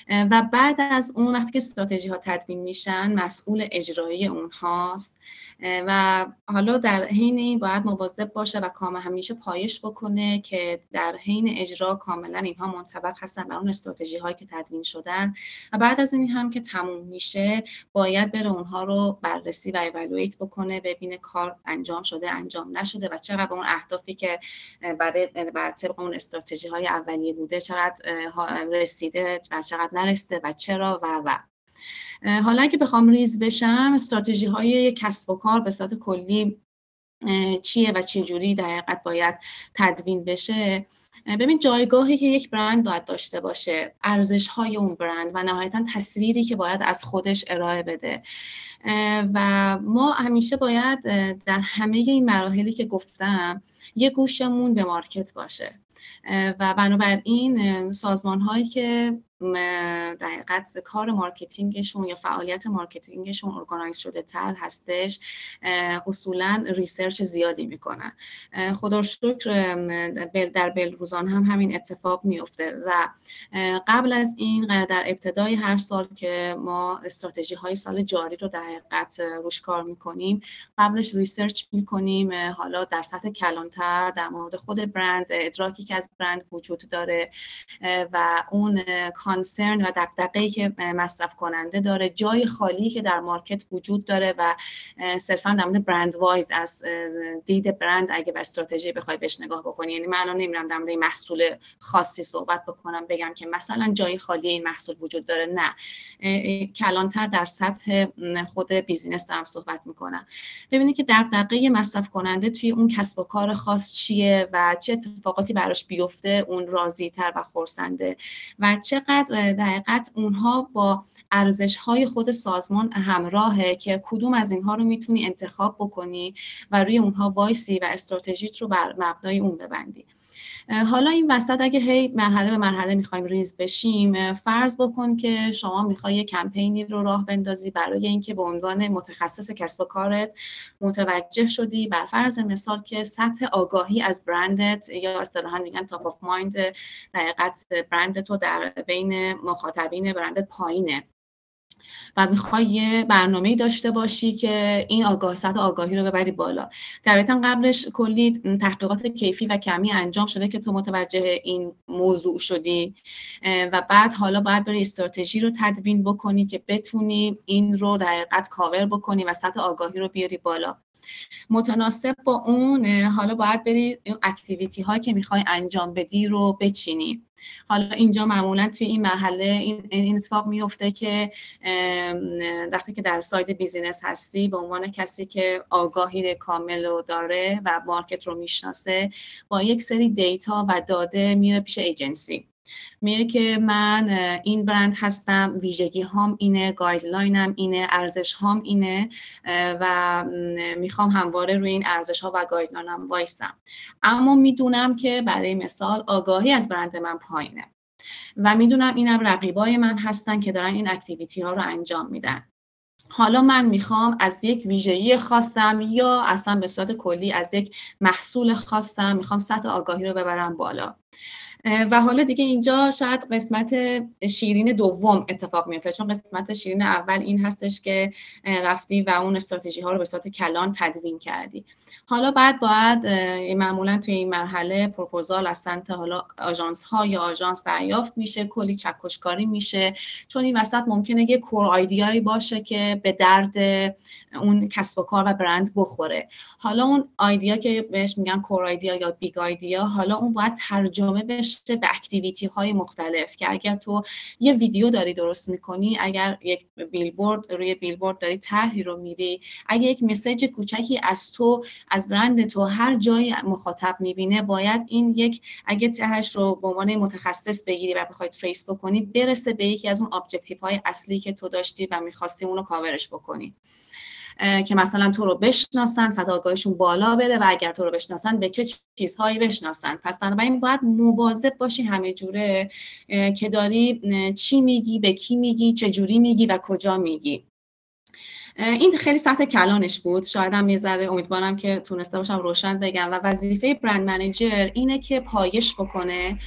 و بعد از اون وقتی که استراتژی ها تدوین میشن مسئول اجرایی اونهاست. و حالا در حین این باید مواظب باشه و کام همیشه پایش بکنه که در حین اجرا کاملا اینها منطبق هستن بر اون استراتژی هایی که تدوین شدن. و بعد از این هم که تموم میشه باید بره اونها رو بررسی و ایوالویت بکنه ببینه کار انجام شده انجام نشده و چقدر اون اهدافی که برای بر طبق اون استراتژی های اولیه بوده چقدر رسیده و چقدر نرسیده و چرا و و. حالا اگه بخوام ریز بشم استراتژی های کسب و کار به صورت کلی چیه و چه جوری در حقیقت باید تدوین بشه؟ ببین جایگاهی که یک برند باید داشته باشه ارزش های اون برند و نهایتا تصویری که باید از خودش ارائه بده. و ما همیشه باید در همه این مراحلی که گفتم یه گوشمون به market باشه. و بنابراین سازمان هایی که در حقیقت کار marketing شون یا فعالیت marketing شون organize شده تر هستش. اصولا research زیادی می‌کنن. خدا شکر در بلروزان هم همین اتفاق میفته و قبل از این در ابتدای هر سال که ما استراتژی های سال جاری رو در حقیقت روش کار می‌کنیم قبلش research می‌کنیم حالا در سطح کلانتر در مورد خود برند ادراکی که از برند وجود داره و اون concern و دغدغه‌ای که مصرف کننده داره جای خالی که در market وجود داره و صرفا در brand wise از دید برند اگه به استراتژی بخوای بهش نگاه بکنی. یعنی من الان نمیرم در محصول خاصی صحبت بکنم بگم که مثلا جای خالی این محصول وجود داره. نه. کلانتر در سطح خود business دارم صحبت می‌کنم. ببینید که دغدغه مصرف کننده توی اون کسب و کار خاص چیه و چه اتفاقاتی براش بیفته اون راضی تر و خرسنده و چقدر چقدر دغدغه اونها با ارزش های خود سازمان همراهه که کدوم از اینها رو می‌تونی انتخاب بکنی و روی اونها وایسی و استراتژیت رو بر مبنای اون ببندی. حالا این وسط اگه هی مرحله به مرحله می‌خوایم ریز بشیم فرض بکن که شما می‌خوای یه کمپینی رو راه بندازی برای اینکه به عنوان متخصص کسب و کارت متوجه شدی. بر فرض مثال که سطح آگاهی از برندت یا اصطلاحا میگن top of mind دقیقت برندت تو در بین مخاطبین برندت پایینه. و می‌خوای یه برنامه داشته باشی که این آگاه سطح آگاهی رو ببری بالا. طبیعتا قبلش کلی تحقیقات کیفی و کمی انجام شده که تو متوجه این موضوع شدی و بعد حالا باید بری استراتژی رو تدوین بکنی که بتونی این رو در کاور بکنی و سطح آگاهی رو بیاری بالا. متناسب با اون حالا باید بری activity هایی که می‌خوای انجام بدی رو بچینی. حالا اینجا معمولا توی این مرحله این, این اتفاق میفته که وقتی که در side business هستی به عنوان کسی که آگاهی کامل رو داره و market رو می‌شناسه با یک سری data و داده میره پیش ایجنسی. میگه که من این برند هستم ویژگی هام اینه guideline م اینه ارزش هام اینه و می‌خوام همواره روی این ارزش ها و guideline م وایسم. اما می‌دونم که برای مثال آگاهی از برند من پایینه و می‌دونم اینم رقیبای من هستن که دارن این activity ها رو انجام میدن. حالا من می‌خوام از یک ویژگی خاصم یا اصلا به صورت کلی از یک محصول خاصم می‌خوام سطح آگاهی رو ببرم بالا. و حالا دیگه اینجا شاید قسمت شیرین دوم اتفاق میفته چون قسمت شیرین اول این هستش که رفتی و اون استراتژی ها رو به صورت کلان تدوین کردی. حالا بعد باید معمولا توی این مرحله پروپوزال از سمت حالا آژانس ها یا آژانس دریافت میشه کلی چکش‌کاری میشه. چون این وسط ممکنه یه core idea یی باشه که به درد اون کسب و کار و برند بخوره. حالا اون idea که بهش میگن core idea یا big idea حالا اون باید ترجمه بشه به activity های مختلف که اگر تو یه ویدیو داری درست می‌کنی اگر یک بیلبورد روی بیلبورد داری طرحی رو میری اگر یک message کوچکی از تو از برند تو هر جای مخاطب می‌بینه باید این یک اگه تهش رو به عنوان متخصص بگیری و بخوای trace بکنی برسه به یکی از اون objective های اصلی که تو داشتی و می‌خواستی اونو کاورش بکنی. که مثلا تو رو بشناسن سطح آگاهیشون بالا بره و اگر تو رو بشناسن به چه چیزهایی بشناسن. پس بنابراین باید مواظب باشی همه جوره که داری چی میگی به کی میگی چه جوری میگی و کجا میگی. این خیلی سطح کلانش بود. شاید هم یه ذره امیدوارم که تونسته باشم روشن بگم. و وظیفه برند منیجر اینه که پایش بکنه.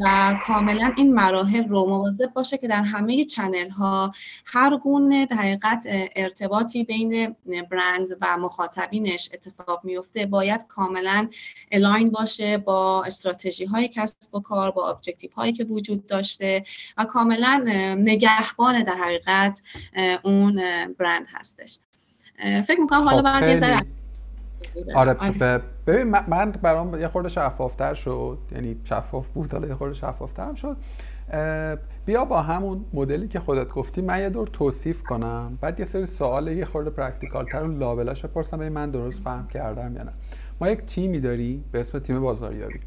و کاملا این مراحل رو مواظب باشه که در همه چنل ها هر گونه حقیقت ارتباطی بین برند و مخاطبینش اتفاق میفته باید کاملا align باشه با استراتژی های کسب و کار با objective هایی که وجود داشته و کاملا نگهبان در حقیقت اون برند هستش. فکر می‌کنم حالا خب، بعد یه آره, آره. ببین من برام یه خورده شفافتر شد. یعنی شفاف بود حالا یه خورده شفافتر شد. بیا با همون مدلی که خودت گفتی من یه دور توصیف کنم. بعد یه سری سوال یه خورده practical تر و لابلاش بپرسم من درست فهم کردم یا نه. ما یک تیمی داریم به اسم تیم بازاریابی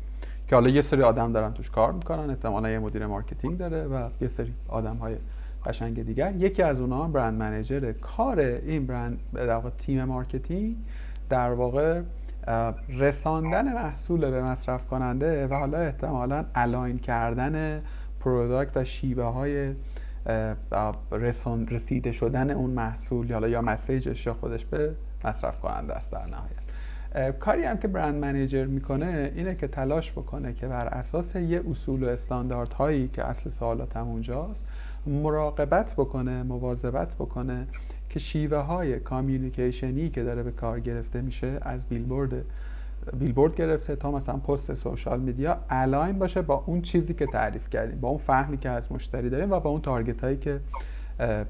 که حالا یه سری آدم دارن توش کار می‌کنن. احتمالا یه مدیر marketing داره و یه سری آدم های قشنگ دیگر. یکی از اونها brand manager کار این برند در تیم marketing. در واقع رساندن محصول به مصرف کننده و حالا احتمالا align کردن product و شیوه های رسیده شدن اون محصول حالا یا message ش یا خودش به مصرف کننده است در نهایت. کاری هم که brand manager می‌کنه اینه که تلاش بکنه که بر اساس یه اصول و استانداردهایی که اصل سوالاتم اونجاست مراقبت بکنه مواظبت بکنه که شیوه های communication ی که داره به کار گرفته میشه از بیلبورد بیلبورد گرفته تا مثلا پست social media align باشه با اون چیزی که تعریف کردیم با اون فهمی که از مشتری داریم و با اون target هایی که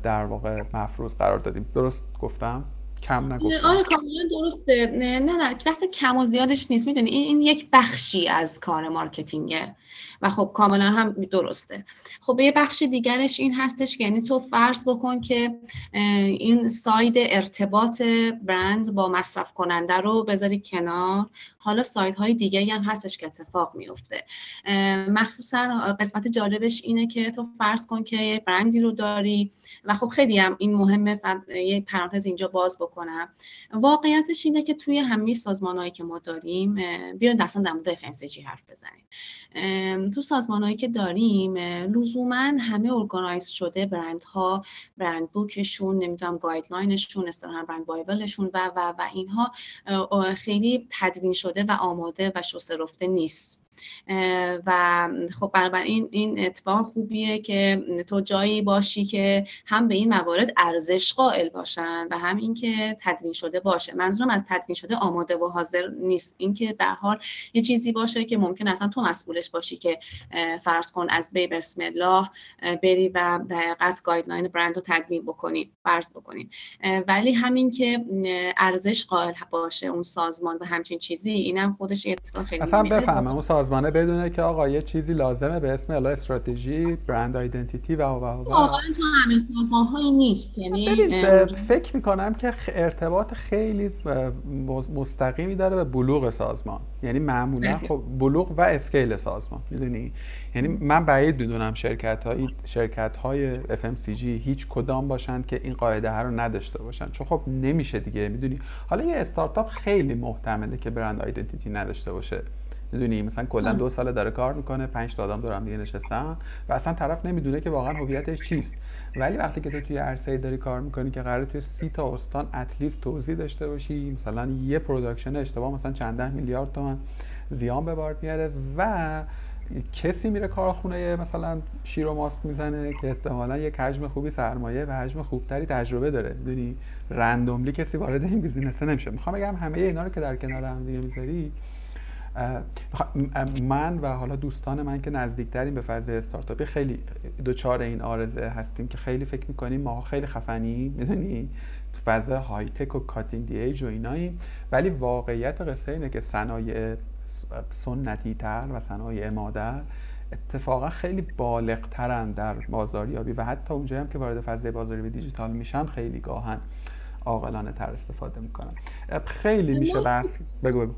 در واقع مفروض قرار دادیم. درست گفتم؟ کم نگفتم. آره کاملا درسته. نه نه نه. بحث کم و زیادش نیست. می‌دونی این, این یک بخشی از کار مارکتینگه. و خب کاملا هم درسته. خب یه بخش دیگرش این هستش که یعنی تو فرض بکن که این ساید ارتباط برند با مصرف کننده رو بذاری کنار. حالا سایت های دیگه هم هستش که اتفاق میفته مخصوصا قسمت جالبش اینه که تو فرض کن که برندی رو داری و خب خیلی هم این مهمه یه پرانتز اینجا باز بکنم. واقعیتش اینه که توی همه سازمان که ما داریم بیاین دستان در مورد FMCG حرف بزنیم. تو سازمان هایی که داریم لزوما همه organize شده برند ها brand book شون نمی‌دونم guideline شون استران brand bible شون و و و اینها خیلی تدوین شده و آماده و شسته رفته نیست. و خب بنابراین این اتفاق خوبیه که تو جایی باشی که هم به این موارد ارزش قائل باشن و هم اینکه تدوین شده باشه. منظورم از تدوین شده آماده و حاضر نیست. اینکه به حال یه چیزی باشه که ممکن اصلا تو مسئولش باشی که فرض کن از بی بسم الله بری و دقیقت گایدلاین برند رو تدوین بکنی فرض بکنی. ولی همین که ارزش قائل باشه اون سازمان و همچین چیزی اینم خودش اتفاق خیلی اصلا بفهمه اون سازمانه بدونه که آقا یه چیزی لازمه به اسم الا استراتژی برند آیدنتیتی و و و واقعا تو همه سازمان نیست یعنی فکر می‌کنم که ارتباط خیلی مستقیمی داره به بلوغ سازمان. یعنی معمولا بله. خب بلوغ و اسکیل سازمان می‌دونی؟ یعنی من بعید می‌دونم شرکت های شرکت های FMCG هیچ کدام باشند که این قاعده ها رو نداشته باشن چون خب نمیشه دیگه می‌دونی؟ حالا یه استارتاپ خیلی محتمله که brand identity نداشته باشه. می‌دونی مثلا کلا دو سال داره کار می‌کنه پنج تا آدم دور هم دیگه نشستن و اصلا طرف نمی‌دونه که واقعا هویتش چیست. ولی وقتی که تو توی عرصه داری کار می‌کنی که قراره توی سی تا استان at least توزیع داشته باشی مثلا یه production اشتباه مثلا چند ده میلیارد تومن زیان به بار میاره و کسی میره کارخونه مثلا شیر و ماست می‌زنه که احتمالا یک حجم خوبی سرمایه و حجم خوبتری تجربه داره. می‌دونی؟ randomly کسی وارد این business نمیشه. می‌خوام بگم همه اینا رو که در کنار هم دیگه می‌ذاری من و حالا دوستان من که نزدیکترین به فضای استارتاپی خیلی دچار این عارضه هستیم که خیلی فکر می‌کنیم ما خیلی خفنی می‌دونی؟ تو فضا های tech و cutting edge و اینایی. ولی واقعیت قصه اینه که صنایع سنتی تر و صنایع مادر اتفاقا خیلی بالغ ترن در بازاریابی و حتی اونجایی هم که وارد فضای بازاریابی دیجیتال میشن خیلی گاهاً عاقلانه تر استفاده می‌کنن. خیلی میشه بحث بگو بگو.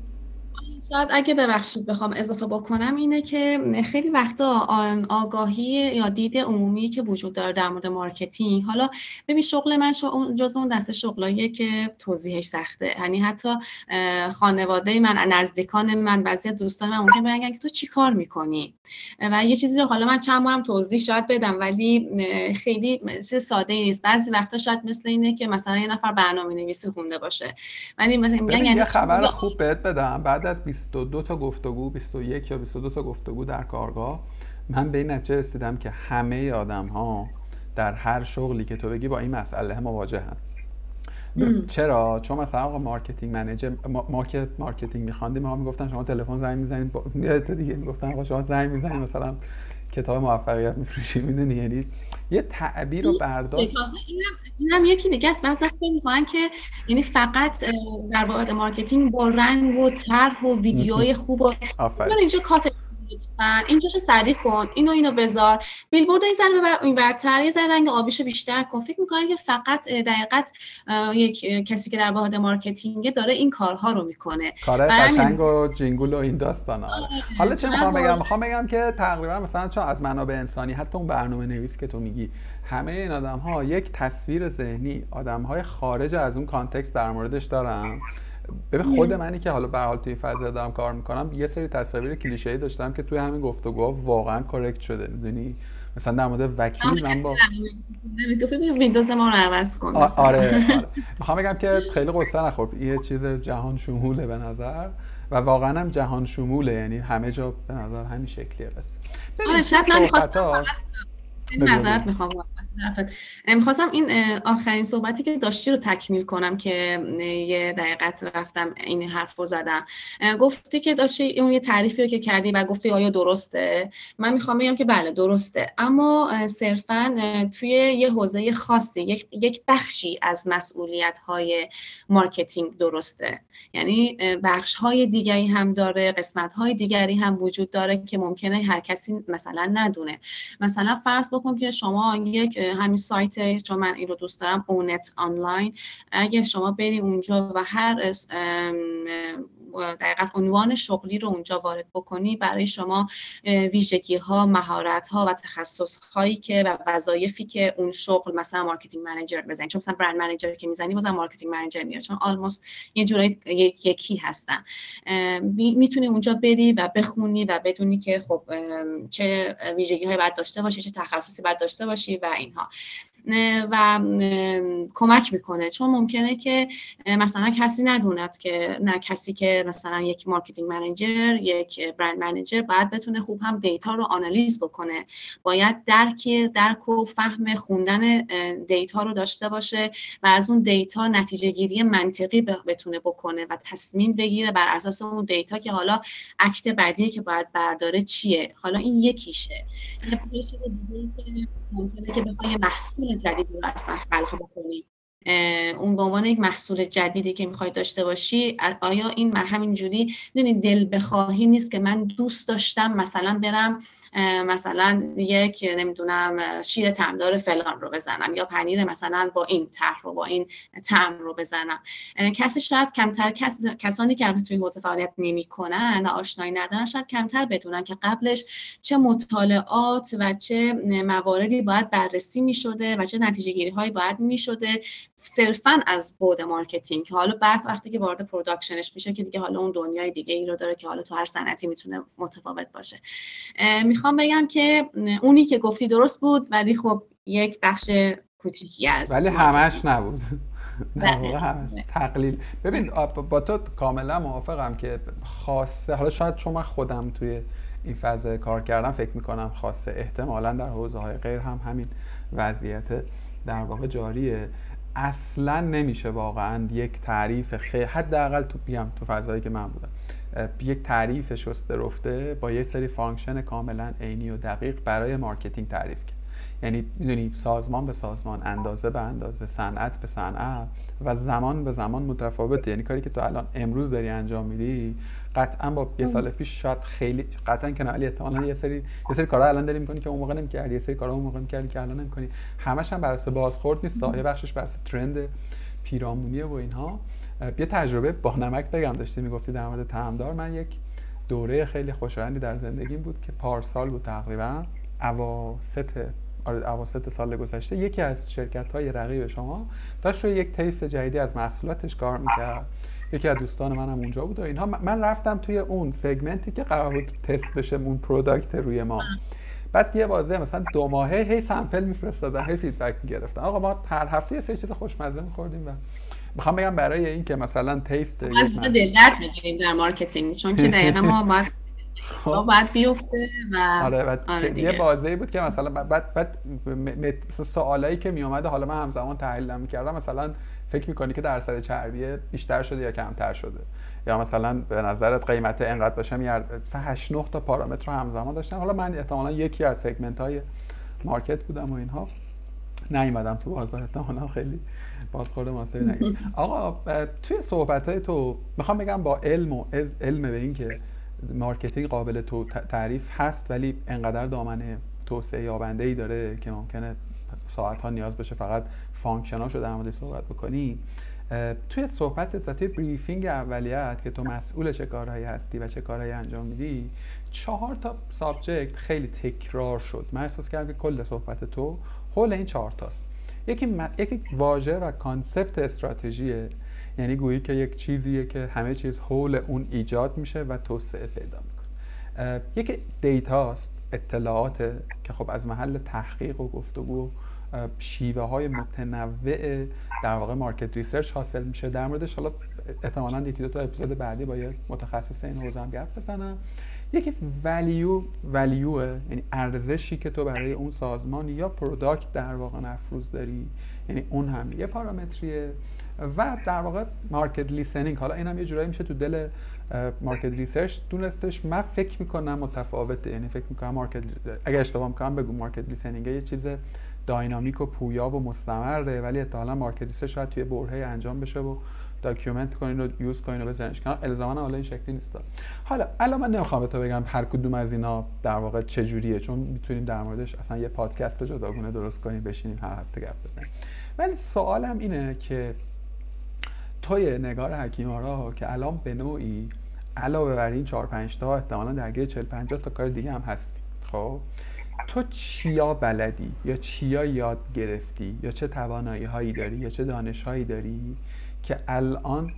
شاید اگه ببخشید بخوام اضافه بکنم اینه که خیلی وقتا آگاهی یا دید عمومی که وجود داره در مورد marketing حالا ببین شغل من جز اون دسته شغلاییه که توضیحش سخته. یعنی حتی خانواده من نزدیکان من بعضی دوستان من ممکن بگن که تو چی کار می‌کنی؟ و یه چیزی رو حالا من چند بارم توضیح شاید بدم ولی خیلی ساده نیست. بعضی وقتا شاید مثل اینه که مثلا یه نفر برنامه نویسی خونده باشه. ولی مثلا میگن یعنی خبر خوب بهت بدم. بعد از 22 تا گفتگو 21 یا 22 تا گفتگو در کارگاه من به این نتیجه رسیدم که همه آدم ها در هر شغلی که تو بگی با این مسئله مواجهن. چرا؟ چون مثلا آقا marketing manager ما که marketing می‌خواندیم ما می‌گفتن شما تلفن زنگ می‌زنید با... دیگه می‌گفتن آقا شما زنگ می‌زنید مثلا کتاب موفقیت میفروشی می‌دونی؟ یعنی یه تعبیر رو برداشت اینم, هم یکی دیگه است. مثلا فکر می‌کنن که یعنی فقط در بابت مارکتینگ با رنگ و طرح و ویدیوهای خوب و اینجا کات لطفا. اینجاشو سریع کن. اینو اینو بذار. بیلبورد این زن ببر این برتر یه ذره رنگ آبیشو بیشتر کن. فکر که فقط دقیقت یک کسی که در واحد مارکتینگ داره این کارها رو می‌کنه. کار قشنگ و جینگول و این داستانا. آره. حالا چه می‌خوام بگم؟ می‌خوام بگم که تقریبا مثلا چون از منابع انسانی حتی اون برنامه نویس که تو میگی همه این آدم ها یک تصویر ذهنی. آدم های خارج از اون context در موردش دارن. ببین خود منی که حالا به حال توی فضا دارم کار می‌کنم یه سری تصاویر کلیشه‌ای داشتم که توی همین گفتگوها واقعا correct شده می‌دونی؟ مثلا در مورد وکیل من با ویندوز ما رو عوض کن آره آره. می‌خوام بگم که خیلی قصه نخور یه چیز جهان شموله به نظر. و واقعا هم جهان شموله یعنی همه جا به نظر همین شکلیه بس. آره شاید من می‌خواستم نظرت می‌خوام. می‌خواستم این آخرین صحبتی که داشتی رو تکمیل کنم که یه دقیقت رفتم این حرف رو زدم. گفتی که داشتی اون یه تعریفی رو که کردی و گفتی آیا درسته؟ من می‌خوام بگم که بله درسته. اما صرفا توی یه حوزه خاصی یک, یک بخشی از مسئولیت های marketing درسته. یعنی بخش های دیگری هم داره قسمت های دیگری هم وجود داره که ممکنه هر کسی مثلا ندونه. مثلا فرض بکن که شما یک همین سایت چون من این رو دوست دارم اونت آنلاین اگه شما بری اونجا و هر دقیقا عنوان شغلی رو اونجا وارد بکنی برای شما ویژگی ها مهارت ها و تخصص هایی که و وظایفی که اون شغل مثلا marketing manager بزنید چون مثلا brand manager که می‌زنی بازم marketing manager میاد. چون almost یه جورایی یکی هستن. می‌تونی اونجا بری و بخونی و بدونی که خب چه ویژگی های باید داشته باشی چه تخصصی باید داشته باشی و اینها. و کمک می‌کنه. چون ممکنه که مثلا کسی ندونه که نه کسی که مثلا یک marketing manager یک brand manager باید بتونه خوب هم data رو آنالیز بکنه. باید درک درک و فهم خوندن دیتا رو داشته باشه و از اون دیتا نتیجه گیری منطقی بتونه بکنه و تصمیم بگیره بر اساس اون دیتا که حالا اکت بعدی که باید برداره چیه. حالا این یکیشه. یه چیز دیگه که ممکنه که بخوای محصول جدیدی رو اصلا خلق بکنی. اون به عنوان یک محصول جدیدی که می‌خوای داشته باشی آیا این همینجوری می‌دونی دل بخواهی نیست که من دوست داشتم مثلا برم مثلا یک نمی‌دونم شیر طعم‌دار فلان رو بزنم یا پنیر مثلا با این طرح رو با این طعم رو بزنم. کسی شاید کمتر کس... کسانی که توی حوزه فعالیت نمی‌کنن و آشنایی ندارن شاید کمتر بدونن که قبلش چه مطالعات و چه مواردی باید بررسی می‌شده و چه نتیجه گیری هایی باید می‌شده صرفا از بعد marketing که حالا بعد وقتی که وارد production ش میشه که دیگه حالا اون دنیای دیگه ای رو داره که حالا تو هر صنعتی می‌تونه متفاوت باشه. می‌خوام بگم که اونی که گفتی درست بود ولی خب یک بخش کوچیکی است ولی همش نبود. بله. همش. تقلیل. ببین با تو کاملا موافقم که خاصه حالا شاید چون من خودم توی این فضا کار کردم فکر می‌کنم خاصه احتمالا در حوزه های غیر هم همین وضعیت در واقع جاریه. اصلا نمیشه واقعا یک تعریف خیلی حداقل تو بیام تو فضایی که من بودم یک تعریف شسته رفته با یک سری function کاملا عینی و دقیق برای marketing تعریف کرد. یعنی می‌دونی سازمان به سازمان اندازه به اندازه صنعت به صنعت و زمان به زمان متفاوته. یعنی کاری که تو الان امروز داری انجام میدی قطعا با یه سال پیش شاید خیلی قطعا که علی احتمالاً یه سری یه سری کارا الان داری می‌کنی که اون موقع نمی‌کردی یه سری کارا اون موقع می‌کردی که الان نمی‌کنی. همش هم بر بازخورد نیست. یه بخشش بر trend پیرامونیه و اینها. یه تجربه با نمک بگم. داشتی می‌گفتی در مورد طعم‌دار من یک دوره خیلی خوشایندی در زندگیم بود که پارسال بود تقریبا. اواسط آره اواسط سال گذشته یکی از شرکت های رقیب شما داشت روی یک طیف جدیدی از محصولاتش کار می‌کرد. یکی از دوستان منم اونجا بود و اینها. من رفتم توی اون segment ی که قرار بود تست بشه اون product روی ما. بعد یه بازه مثلا دو ماهه هی sample میفرستادن هی feedback می‌گرفتن. آقا ما هر هفته یه سری چیز خوشمزه میخوردیم و می‌خوام بگم برای این که مثلا تیست از ما درد می‌گیریم در مارکتینگ. چون که دقیقا ما باید خب. باید بیفته و آره, بعد آره یه بازه بود که مثلا بعد بعد مثلا سوالایی که میومده حالا من همزمان تحلیل می‌کردم مثلا فکر می‌کنی که درصد چربی بیشتر شده یا کمتر شده؟ یا مثلا به نظرت قیمت انقدر باشه؟ مثلا 8 9 تا پارامتر رو همزمان داشتن. حالا من احتمالا یکی از سگمنت های مارکت بودم و اینها. نیومدم تو بازار احتمالا. خیلی بازخورد ماسری نگید آقا توی صحبت های تو می‌خوام بگم با علم و علم به این که marketing قابل تو تعریف هست ولی انقدر دامنه توسعه یابنده ای داره که ممکنه ساعت ها نیاز بشه فقط function اشو در مورد صحبت بکنی. توی صحبتت و توی briefing اولیه‌ت که تو مسئول چه کارهایی هستی و چه کارهایی انجام میدی چهار تا subject خیلی تکرار شد. من احساس کردم که کل صحبت تو حول این چهار تاست. یکی, م... یکی واژه و concept استراتژیه یعنی گویی که یک چیزیه که همه چیز حول اون ایجاد میشه و توسعه پیدا می‌کنه. یکی data ست اطلاعات که خب از محل تحقیق و گفتگو شیوه های متنوع در واقع market research حاصل میشه. در موردش حالا احتمالا یکی دو تا اپیزود بعدی با یه متخصص این حوزه هم گپ بزنم. یکی ولیو ولیو یعنی ارزشی که تو برای اون سازمان یا product در واقع مفروض داری یعنی اون هم یه پارامتریه. و در واقع market listening حالا این هم یه جورایی میشه تو دل market research دونستش. من فکر می‌کنم متفاوته یعنی فکر می‌کنم market اگر اشتباه می‌کنم بگو market listening یه چیز dynamic و پویا و مستمره ولی احتمالاً market شاید توی برهه انجام بشه و document کنین و use کنین و بزنینش کنار. الزاما حالا این شکلی نیست. حالا الان من نمی‌خوام به تو بگم هر کدوم از اینا در واقع چه جوریه چون می‌تونیم در موردش اصلا یه پادکست جداگونه درست کنیم بشینیم هر هفته گپ بزنیم. ولی سوالم اینه که توی نگار حکیمارا که الان به نوعی علاوه بر این 4 5 تا احتمالاً درگیر 40 50 تا کار دیگه هم هستی خب؟ تو چیا بلدی؟ یا چیا یاد گرفتی؟ یا چه توانایی هایی داری؟ یا چه دانش هایی داری که الان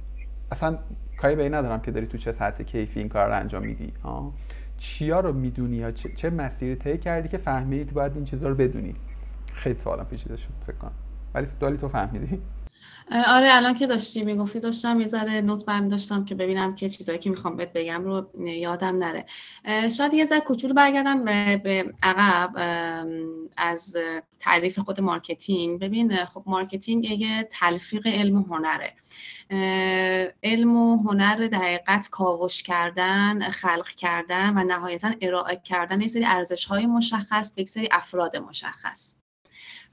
اصلا کاری به ندارم که داری تو چه سطح کیفی این کار رو انجام میدی ها چیا رو می‌دونی یا چه, چه مسیری طی کردی که فهمیدی باید این چیزا رو بدونی؟ خیلی سوالم پیچیده شد فکر کنم. ولی دالی تو فهمیدی؟ آره الان که داشتی می‌گفتی داشتم یه ذره نوت برمی داشتم که ببینم که چیزایی که می‌خوام بهت بگم رو یادم نره. شاید یه ذره کوچولو برگردم به عقب از تعریف خود marketing. ببین خب marketing یه تلفیق علم و هنره. علم و هنر در حقیقت کاوش کردن خلق کردن و نهایتا ارائه کردن یه سری ارزش های مشخص به سری افراد مشخص.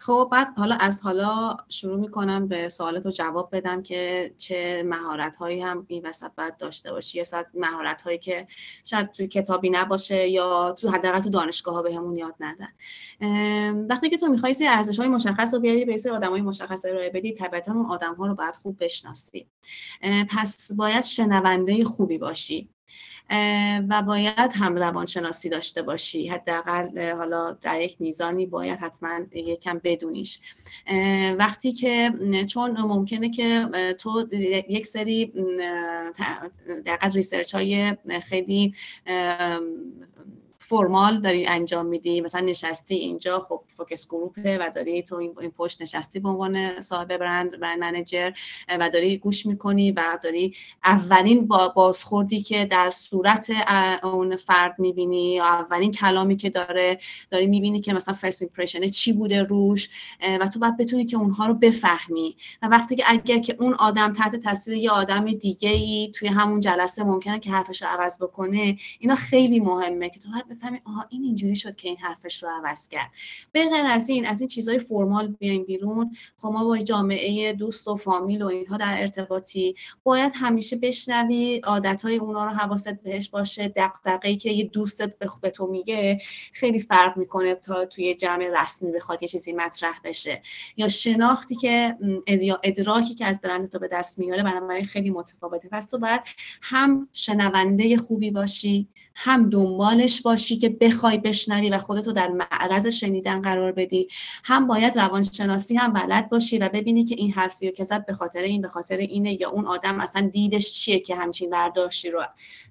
خب بعد حالا از حالا شروع می‌کنم به سوالت رو جواب بدم که چه مهارت هایی هم این وسط باید داشته باشی. یا ساعت مهارت هایی که شاید توی کتابی نباشه یا تو حداقل تو دانشگاه ها بهمون یاد ندن. وقتی که تو می‌خوای سری ارزش های مشخص رو بیاری به سری آدم های مشخص ارائه بدی طبیعتا اون آدم ها رو باید خوب بشناسی. پس باید شنونده خوبی باشی. و باید هم روانشناسی داشته باشی. حداقل حالا در یک میزانی باید حتما یکم بدونیش. وقتی که چون ممکنه که تو یک سری دقیقا ریسرچ های خیلی formal داری انجام میدی مثلا نشستی اینجا خب focus group ه و داری تو این پشت نشستی به عنوان صاحب برند brand manager و داری گوش می‌کنی و داری اولین بازخوردی که در صورت اون فرد می‌بینی اولین کلامی که داره داری می‌بینی که مثلا first impression چی بوده روش و تو باید بتونی که اونها رو بفهمی. و وقتی که اگر که اون آدم تحت تاثیر یه آدم دیگه ای توی همون جلسه ممکنه که حرفش رو عوض بکنه اینا خیلی مهمه که تو باید می‌فهمی آها این اینجوری شد که این حرفش رو عوض کرد. غیر از این از این چیزای فرمال بیایم بیرون. خب ما با جامعه دوست و فامیل و اینها در ارتباطی. باید همیشه بشنوی عادتهای اونا رو حواست بهش باشه. دغدغه‌ای که یه دوستت به تو میگه خیلی فرق می‌کنه تا توی جمع رسمی بخواد یه چیزی مطرح بشه. یا شناختی که ادراکی که از برند تو به دست میاره بنابراین خیلی متفاوته. پس تو باید هم شنونده خوبی باشی هم دنبالش باشی که بخوای بشنوی و خودتو در معرض شنیدن قرار بدی. هم باید روانشناسی هم بلد باشی و ببینی که این حرفی که زد به خاطر این به خاطر اینه یا اون آدم اصلا دیدش چیه که همچین برداشتی رو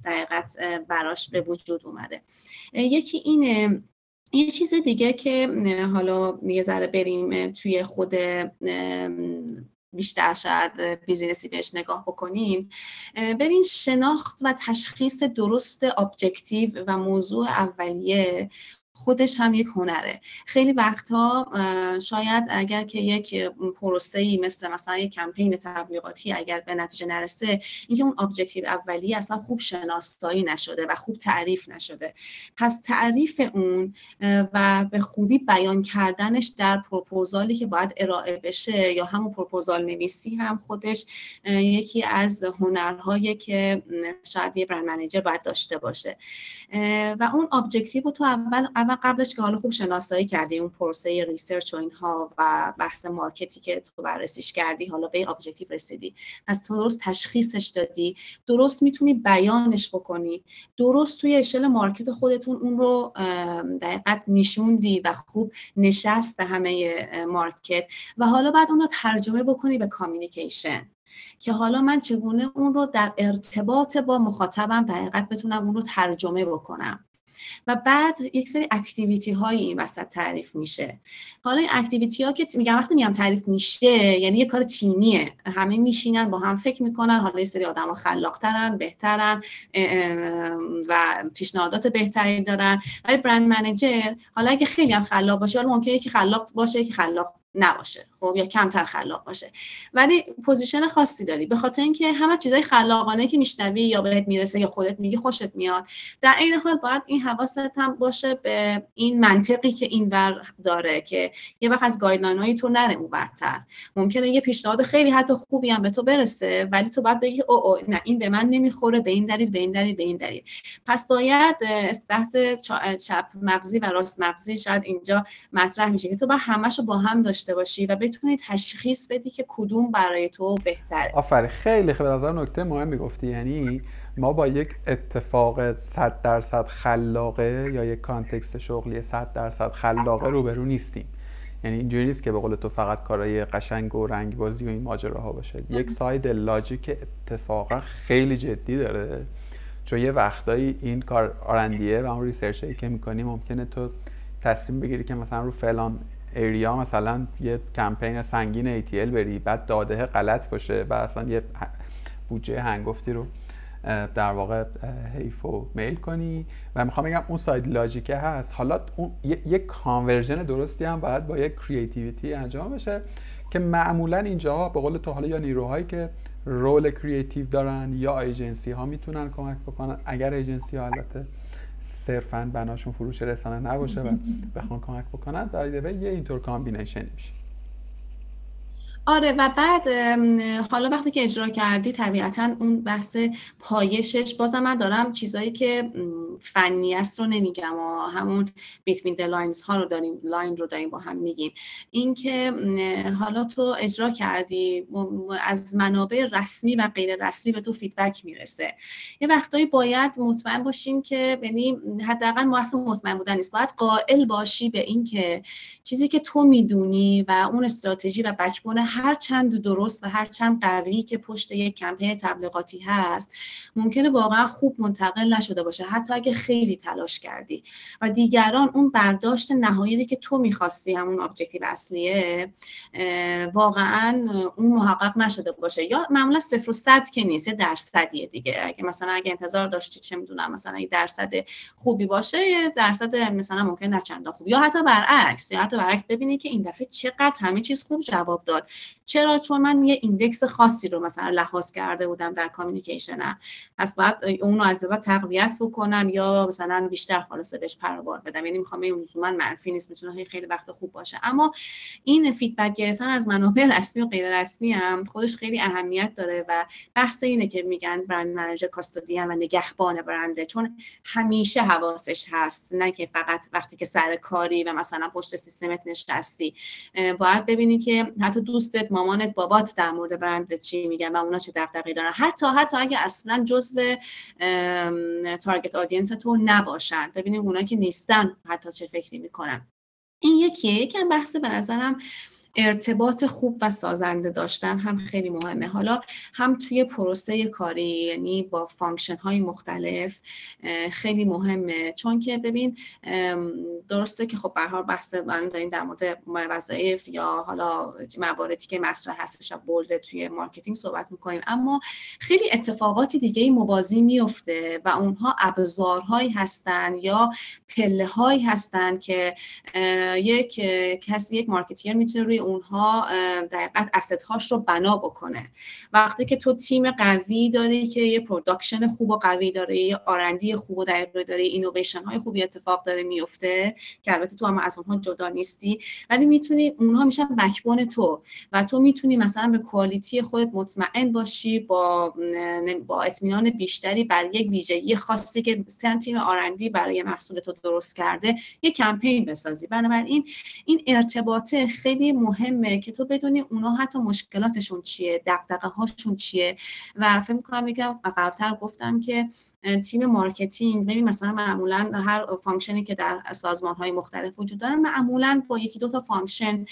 دقیقت براش به وجود اومده. یکی اینه یه چیز دیگه که حالا یه ذره بریم توی خود بیشتر شاید بیزینسی بهش نگاه بکنیم ببین شناخت و تشخیص درست objective و موضوع اولیه خودش هم یک هنره. خیلی وقتها شاید اگر که یک پروسه ای مثل مثلا یک کمپین تبلیغاتی اگر به نتیجه نرسه اینکه اون objective اولی اصلا خوب شناسایی نشده و خوب تعریف نشده. پس تعریف اون و به خوبی بیان کردنش در پروپوزالی که باید ارائه بشه یا همون پروپوزال نویسی هم خودش یکی از هنرهایی که شاید یه brand manager باید داشته باشه. و اون objective تو اول اول قبلش که حالا خوب شناسایی کردی اون پروسه research و اینها و بحث market ی که تو بررسیش کردی حالا به این objective رسیدی. از درست تشخیصش دادی. درست می‌تونی بیانش بکنی. درست توی اشل market خودتون اون رو در حقیقت نشوندی و خوب نشست به همه market. و حالا بعد اون رو ترجمه بکنی به communication. که حالا من چگونه اون رو در ارتباط با مخاطبم در حقیقت بتونم اون رو ترجمه بکنم. و بعد یک سری activity های این وسط تعریف میشه. حالا این activity ها که میگم وقتی میگم تعریف میشه یعنی یه کار تیمیه. همه میشینن با هم فکر می‌کنن حالا یه سری آدم ها خلاقترن بهترن و پیشنهادات بهتری دارن. ولی brand manager حالا اگه خیلی هم خلاق باشه حالا ممکنه یکی خلاق باشه یکی خلاق نباشه خب یا کمتر خلاق باشه. ولی position خاصی داری. به خاطر اینکه همه چیزای خلاقانه که میشنوی یا بهت می‌رسه یا خودت میگی خوشت میاد. در این حال باید این حواست هم باشه به این منطقی که این ور داره که یه وقت از guideline های تو نره اونورتر ممکنه یه پیشنهاد خیلی حتی خوبی هم به تو برسه ولی تو باید بگی او, او نه این به من نمی‌خوره به این دلیل به این دلیل به این دلیل. پس باید بحث چپ مغزی و راست مغزی شاید اینجا مطرح میشه که تو با همشو با هم داشته باشی و بتونی تشخیص بدی که کدوم برای تو بهتره. آفرین. خیلی خیلی. نظر نکته مهمی گفتی یعنی ما با یک اتفاق 100 درصد خلاقه یا یک context شغلی 100 درصد خلاقه روبرو نیستیم. یعنی اینجوری نیست که به قول تو فقط کارهای قشنگ و رنگبازی و این ماجراها باشه. یک side logic اتفاقا خیلی جدی داره. چون یه وقتایی این کار R&D یه و اون research ی که می‌کنی ممکنه تو تصمیم بگیری که مثلا رو فلان area مثلا یه کمپین سنگین ATL بری بعد داده غلط باشه و اصلا یه بودجه هنگفتی رو در واقع حیف و میل کنی. و می‌خوام بگم اون side logic ه هست. حالا اون یک conversion درستی هم باید با یک creativity انجام بشه که معمولا اینجا به قول تو حالا یا نیروهایی که role creative دارن یا ایجنسی ها می‌تونن کمک بکنن. اگر ایجنسی ها البته صرفا بناشون فروش رسانه نباشه و بخوان کمک بکنن. در یه اینطور combination میشه. آره و بعد حالا وقتی که اجرا کردی طبیعتا اون بحث پایشش بازم من دارم چیزایی که فنی است رو نمیگم و همون between lines ها رو داریم line رو داریم با هم میگیم. اینکه حالا تو اجرا کردی از منابع رسمی و غیر رسمی به تو feedback می‌رسه. یه وقتایی باید مطمئن باشیم که یعنی حداقل ما اصلا مطمئن بودن نیست. باید قائل باشی به اینکه چیزی که تو می‌دونی و اون استراتژی و بکبون هر چند درست و هر چند قوی که پشت یک کمپین تبلیغاتی هست ممکنه واقعا خوب منتقل نشده باشه حتی اگه خیلی تلاش کردی. و دیگران اون برداشت نهایی که تو می‌خواستی همون ابجکتیو اصلیه واقعا اون محقق نشده باشه. یا معمولا صفر و صد که نیست یه درصدیه دیگه. اگه مثلا اگه انتظار داشتی چه می‌دونم مثلا یه درصد خوبی باشه درصد مثلا ممکن نه چندان خوب. یا حتی برعکس یا حتی برعکس ببینی که این دفعه چقدر همه چیز خوب جواب داد. چرا؟ چون من یه index خاصی رو مثلا لحاظ کرده بودم در communication م پس باید اون رو از به بعد تقویت بکنم یا مثلا بیشتر خلاصه بهش پر و بال بدم. یعنی می‌خوام این لزوما منفی نیست می‌تونه خیلی وقت خوب باشه. اما این feedback گرفتن از منابع رسمی و غیر رسمی هم خودش خیلی اهمیت داره و بحث اینه که میگن brand manager custodian و نگهبان برنده چون همیشه حواسش هست نه که فقط وقتی که سر کاری و مثلا پشت سیستمت نشستی. باید ببینی که حتی دوستت مامانت بابات در مورد برند چی میگن و اونا چه دغدغه‌ای دارن. حتی حتی اگه اصلا جزء target audience تو نباشن. ببینید اونا که نیستن حتی چه فکری می‌کنن. این یکیه یکم بحث به نظرم ارتباط خوب و سازنده داشتن هم خیلی مهمه. حالا هم توی پروسه کاری یعنی با function های مختلف خیلی مهمه. چون که ببین درسته که خب به بحث من داریم در مورد وظایف یا حالا مواردی که مطرح هستش و bold ه توی marketing صحبت می‌کنیم. اما خیلی اتفاقاتی دیگه موازی میفته و اونها ابزارهایی هستن یا پله هایی هستن که یک کسی یک marketer می‌تونه روی اونها در حقیقت asset هاش رو بنا بکنه. وقتی که تو تیم قوی داری که یه production خوب و قوی داره یه R&D خوب و دقیقه داره اینویشن های خوبی اتفاق داره میفته که البته تو هم از اونها جدا نیستی ولی می‌تونی اونها میشن backbone تو. و تو می‌تونی مثلا به quality خودت مطمئن باشی با با اطمینان بیشتری بر یک ویژگی خاصی که تیم R&D برای محصول تو درست کرده یه کمپین بسازی. بنابراین این ارتباطه خیلی مهمه که تو بدونی اونا حتی مشکلاتشون چیه دغدغه هاشون چیه. و فکر می‌کنم میگم قبلتر گفتم که تیم marketing ببین مثلا معمولا هر function ی که در سازمان های مختلف وجود داره معمولا با یکی دو تا function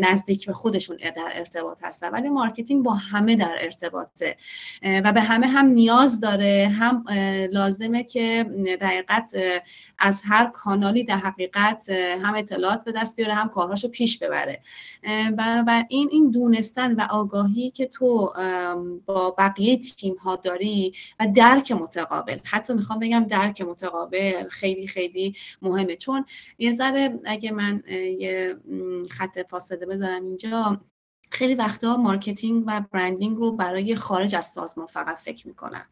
نزدیک به خودشون در ارتباط هستن. ولی marketing با همه در ارتباطه. و به همه هم نیاز داره هم لازمه که دقیقت از هر کانالی در حقیقت هم اطلاعات به دست بیاره هم کارهاشو پیش ببره. و این این دونستن و آگاهی که تو با بقیه تیم ها داری و درک متقابل. حتی می‌خوام بگم درک متقابل خیلی خیلی مهمه. چون یه ذره اگه من یه خط فاصله بذارم اینجا خیلی وقتا marketing و branding رو برای خارج از سازمان فقط فکر می‌کنن.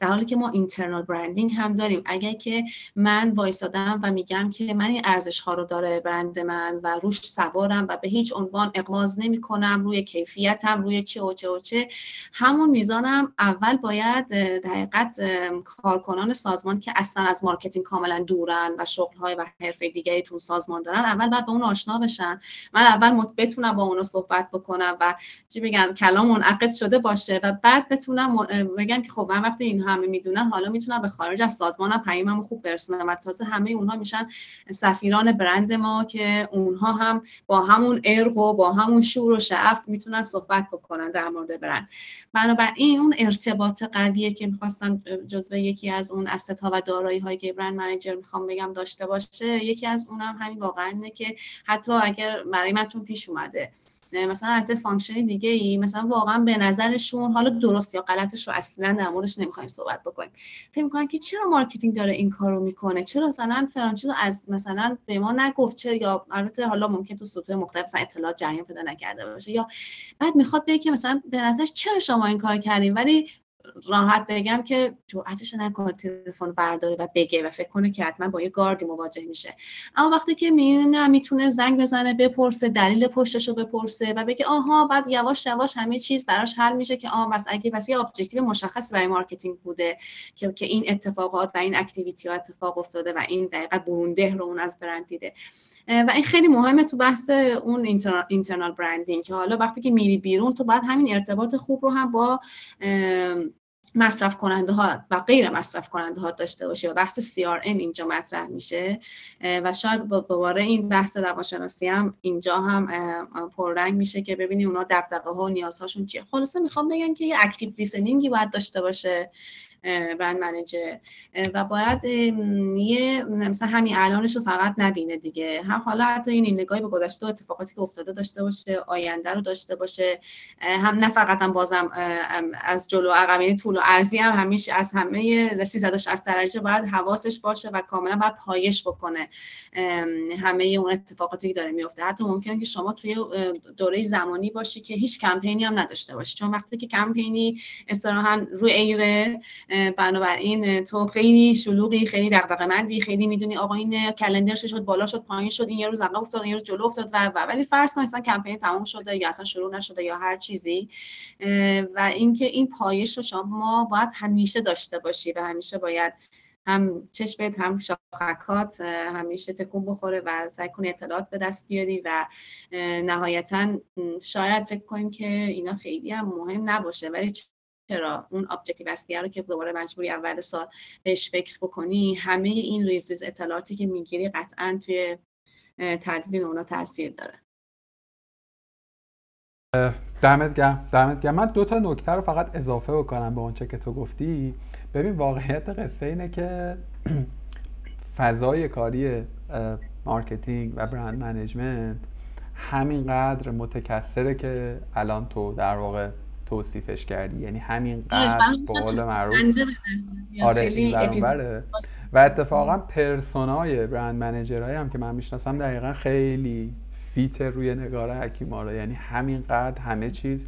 در حالی که ما internal branding هم داریم. اگر که من وایسادم و میگم که من این ارزش ها رو داره برند من و روش سوارم و به هیچ عنوان اغماض نمی کنم روی کیفیتم روی چه و چه و چه همون میزانم اول باید در حقیقت کارکنان سازمان که اصلا از marketing کاملا دورن و شغل های و حرفه دیگری تو سازمان دارن اول باید با اون آشنا بشن. من اول بتونم با اونو صحبت بکنم. و چی بگن کلام منعقد شده باشه و بعد بتونم بگم که خب من وقتی این همه می‌دونن حالا می‌تونم به خارج از سازمانم پیاممو خوب برسونم و تازه همه اونها میشن سفیران برند ما که اونها هم با همون ارق و با همون شور و شعف می‌تونن صحبت بکنن در مورد برند. بنابراین اون ارتباط قویه که می‌خواستم جزو یکی از اون اسست ها و دارایی هایی که برند منیجر می‌خوام بگم داشته باشه یکی از اونم همین واقعا اینه که حتی اگر برای من چون پیش اومده مثلا از function دیگه ای مثلا واقعا به نظرشون حالا درست یا غلطش رو اصلا در موردش نمی‌خوایم صحبت بکنیم. فکر می‌کنن که چرا marketing داره این کارو می‌کنه؟ چرا مثلا فلان چیزو از مثلا به ما نگفت؟ چه یا البته حالا ممکن تو سطوح مختلف مثلا اطلاعات جریان پیدا نکرده باشه. یا بعد می‌خواد بگه که مثلا به نظرش چرا شما این کار کردین؟ ولی راحت بگم که جرأتش نکنه تلفن برداره و بگه و فکر کنه که حتما با یه گاردی مواجه میشه. اما وقتی که می‌دونه می‌تونه زنگ بزنه بپرسه دلیل پشتش رو بپرسه و بگه آها بعد یواش یواش همه چیز براش حل میشه که آها بس اگه بس یه objective مشخص برای مارکتینگ بوده که که این اتفاقات و این activity ها اتفاق افتاده و این دقیقا برونده رو اون از برند دیده. و این خیلی مهمه تو بحث اون internal branding که حالا وقتی که میری بیرون تو باید همین ارتباط خوب رو هم با مصرف کننده ها و غیر مصرف کننده ها داشته باشه و بحث CRM اینجا مطرح میشه. و شاید دوباره این بحث روانشناسی هم اینجا هم پررنگ میشه که ببینی اونا دغدغه ها و نیازهاشون چیه. خلاصه می‌خوام بگم که یه اکتیو لیسنینگی باید داشته باشه. برند منیجر و باید یه مثلا همین الانش رو فقط نبینه دیگه. هم حالا حتی این نگاهی به گذشته و اتفاقاتی که افتاده داشته باشه آینده رو داشته باشه. هم نه فقط هم بازم از جلو عقب یعنی طول و ارزی هم همیشه از همه 360 درجه باید حواسش باشه و کاملا باید پایش بکنه. همه اون اتفاقاتی که داره میفته. حتی ممکنه که شما توی دوره زمانی باشی که هیچ کمپینی هم نداشته باشی. چون وقتی که کمپینی استراحا روی ایره بنابراین تو خیلی شلوغی خیلی دغدغه مندی خیلی می‌دونی آقا این کلندرش شد بالا شد پایین شد این یه روز عقب افتاد این روز جلو افتاد و, و ولی فرض کن اصلا کمپین تموم شده یا اصلا شروع نشده یا هر چیزی. و اینکه این پایش رو شما باید همیشه داشته باشی و همیشه باید هم چشمت هم شاخکات همیشه تکون بخوره و سعی کنی اطلاعات به دست بیاری و نهایتا شاید فکر کنیم که اینا خیلی هم مهم نباشه. ولی چرا اون objective اصلیه رو که دوباره مجبوری اول سال بهش فکر بکنی همه این ریز ریز اطلاعاتی که می‌گیری قطعا توی تدوین اونا تاثیر داره. دمت گرم دمت گرم. من دو تا نکته رو فقط اضافه بکنم به اونچه که تو گفتی. ببین واقعیت قصه اینه که فضای کاری مارکتینگ و brand management همینقدر متکثره که الان تو در واقع توصیفش کردی. یعنی همینقدر به قول معروف آره این و اتفاقا persona ی brand manager هایی هم که من می‌شناسم دقیقا خیلی fit روی نگار حکیم‌آرا یعنی همینقدر همه چیز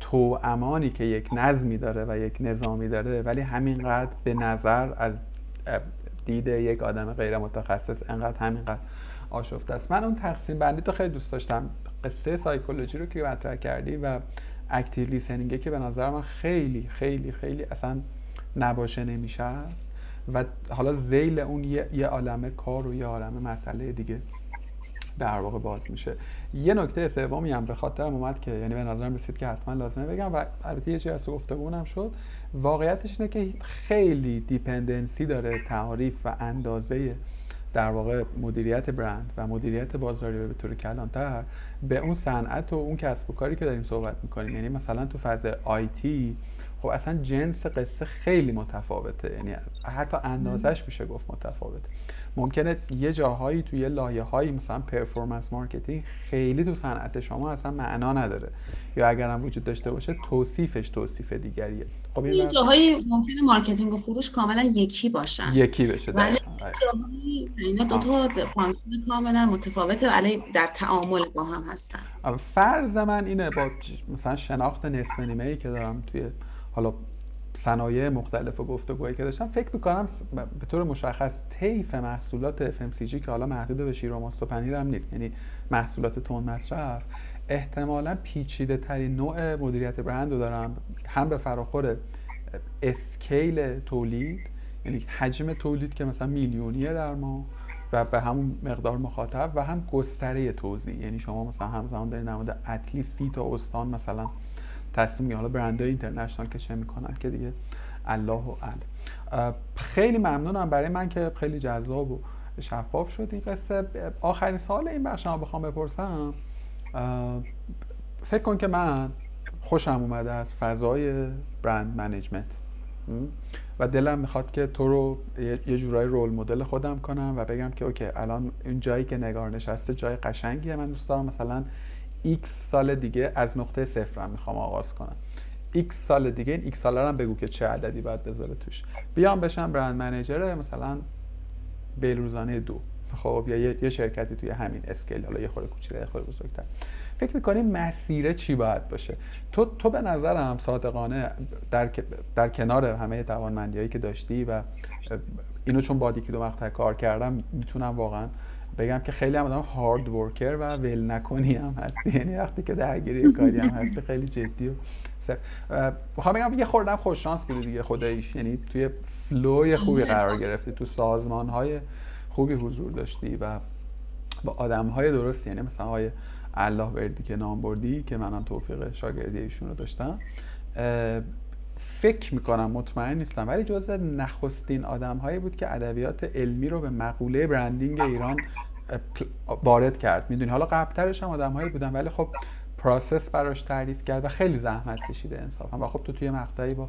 تو امانی که یک نظمی داره و یک نظامی داره ولی همینقدر به نظر از دید یک آدم غیر متخصص انقدر همینقدر آشفته است. من اون تقسیم بندی تو خیلی دوست داشتم. قصه سایکولوژی رو که مطرح کردی و اکتیو لیسنینگه که به نظر من خیلی خیلی خیلی اصلا نباشه نمیشه است و حالا زیل اون یه, یه عالمه کار و یه عالمه مسئله دیگه در واقع باز میشه. یه نکته سومی هم به خاطرم اومد که یعنی به نظرم رسید که حتما لازمه بگم و البته یه چیزی از گفتگونم شد. واقعیتش اینه که خیلی دیپندنسی داره تعریف و اندازه در واقع مدیریت برند و مدیریت بازاری به طور کلانتر به اون صنعت و اون کسب و کاری که داریم صحبت می‌کنیم. یعنی مثلا تو فاز آیتی خب اصلا جنس قصه خیلی متفاوته. یعنی حتی اندازش میشه گفت متفاوته. ممکنه یه جاهایی توی یه لایه هایی مثلا performance marketing خیلی تو صنعت شما اصلا معنا نداره. یا اگر هم وجود داشته باشه توصیفش توصیف دیگریه. خب این جاهایی ممکنه مارکتینگ و فروش کاملا یکی باشن. یکی بشه ولی جاهایی اینا دو تا function کاملا متفاوته ولی در تعامل با هم هستن. فرض من اینه با مثلا شناخت نصف نیمه ای که دارم توی حالا صنایع مختلف و گفتگوهایی که داشتم فکر می‌کنم به طور مشخص طیف محصولات FMCG که حالا محدود به شیر و ماست و پنیر هم نیست. یعنی محصولات تون مصرف احتمالا پیچیده ترین نوع مدیریت برند رو دارم. هم به فراخور اسکیل تولید یعنی حجم تولید که مثلا میلیونیه در ما و به همون مقدار مخاطب و هم گستره توزیع. یعنی شما مثلا همزمان دارین در مورد اتلی سی تا استان مثلا تصمیم حالا برندهای international که چه می‌کنن که دیگه الی و بل خیلی ممنونم برای من که خیلی جذاب و شفاف شد این قصه. آخرین سوال این بخش رو بخوام بپرسم. فکر کن که من خوشم اومده از فضای brand management. و دلم می‌خواد که تو رو یه جورایی role model خودم کنم و بگم که okay الان این جایی که نگار نشسته جای قشنگیه من دوست دارم مثلا x سال دیگه از نقطه صفرم می‌خوام آغاز کنم. X سال دیگه این x سال هم بگو که چه عددی باید بذاره توش. بیام بشم برند منیجر مثلا بیلروزانه دو. خب یا یه شرکتی توی همین اسکیل حالا یه خورده کوچیک‌تر یه خورده بزرگتر. فکر می‌کنی مسیره چی باید باشه؟ تو تو به نظرم صادقانه در, در کنار همه توانمندیایی که داشتی و اینو چون با یکی دو مقطع کار کردم می‌تونم واقعا بگم که خیلی هم آدم هارد ورکر و ول نکنی هم هستی. یعنی وقتی که درگیری کاری هم هستی خیلی جدی و می‌خوام بگم یه خوردم خوش شانس بودی دیگه خداییش. یعنی توی فلوی خوبی قرار گرفتی تو سازمان های خوبی حضور داشتی و با آدم های درستی یعنی مثلا های الله بردی که نام بردی که منم توفیق شاگردی ایشون رو داشتم فکر می‌کنم مطمئن نیستم ولی جزء نخستین آدم هایی بود که ادبیات علمی رو به مقوله برندینگ ایران وارد کرد. می‌دونی؟ حالا قبلترش هم آدم هایی بودن ولی خب process براش تعریف کرد و خیلی زحمت کشیده انصافا. و خب تو توی مقطعی با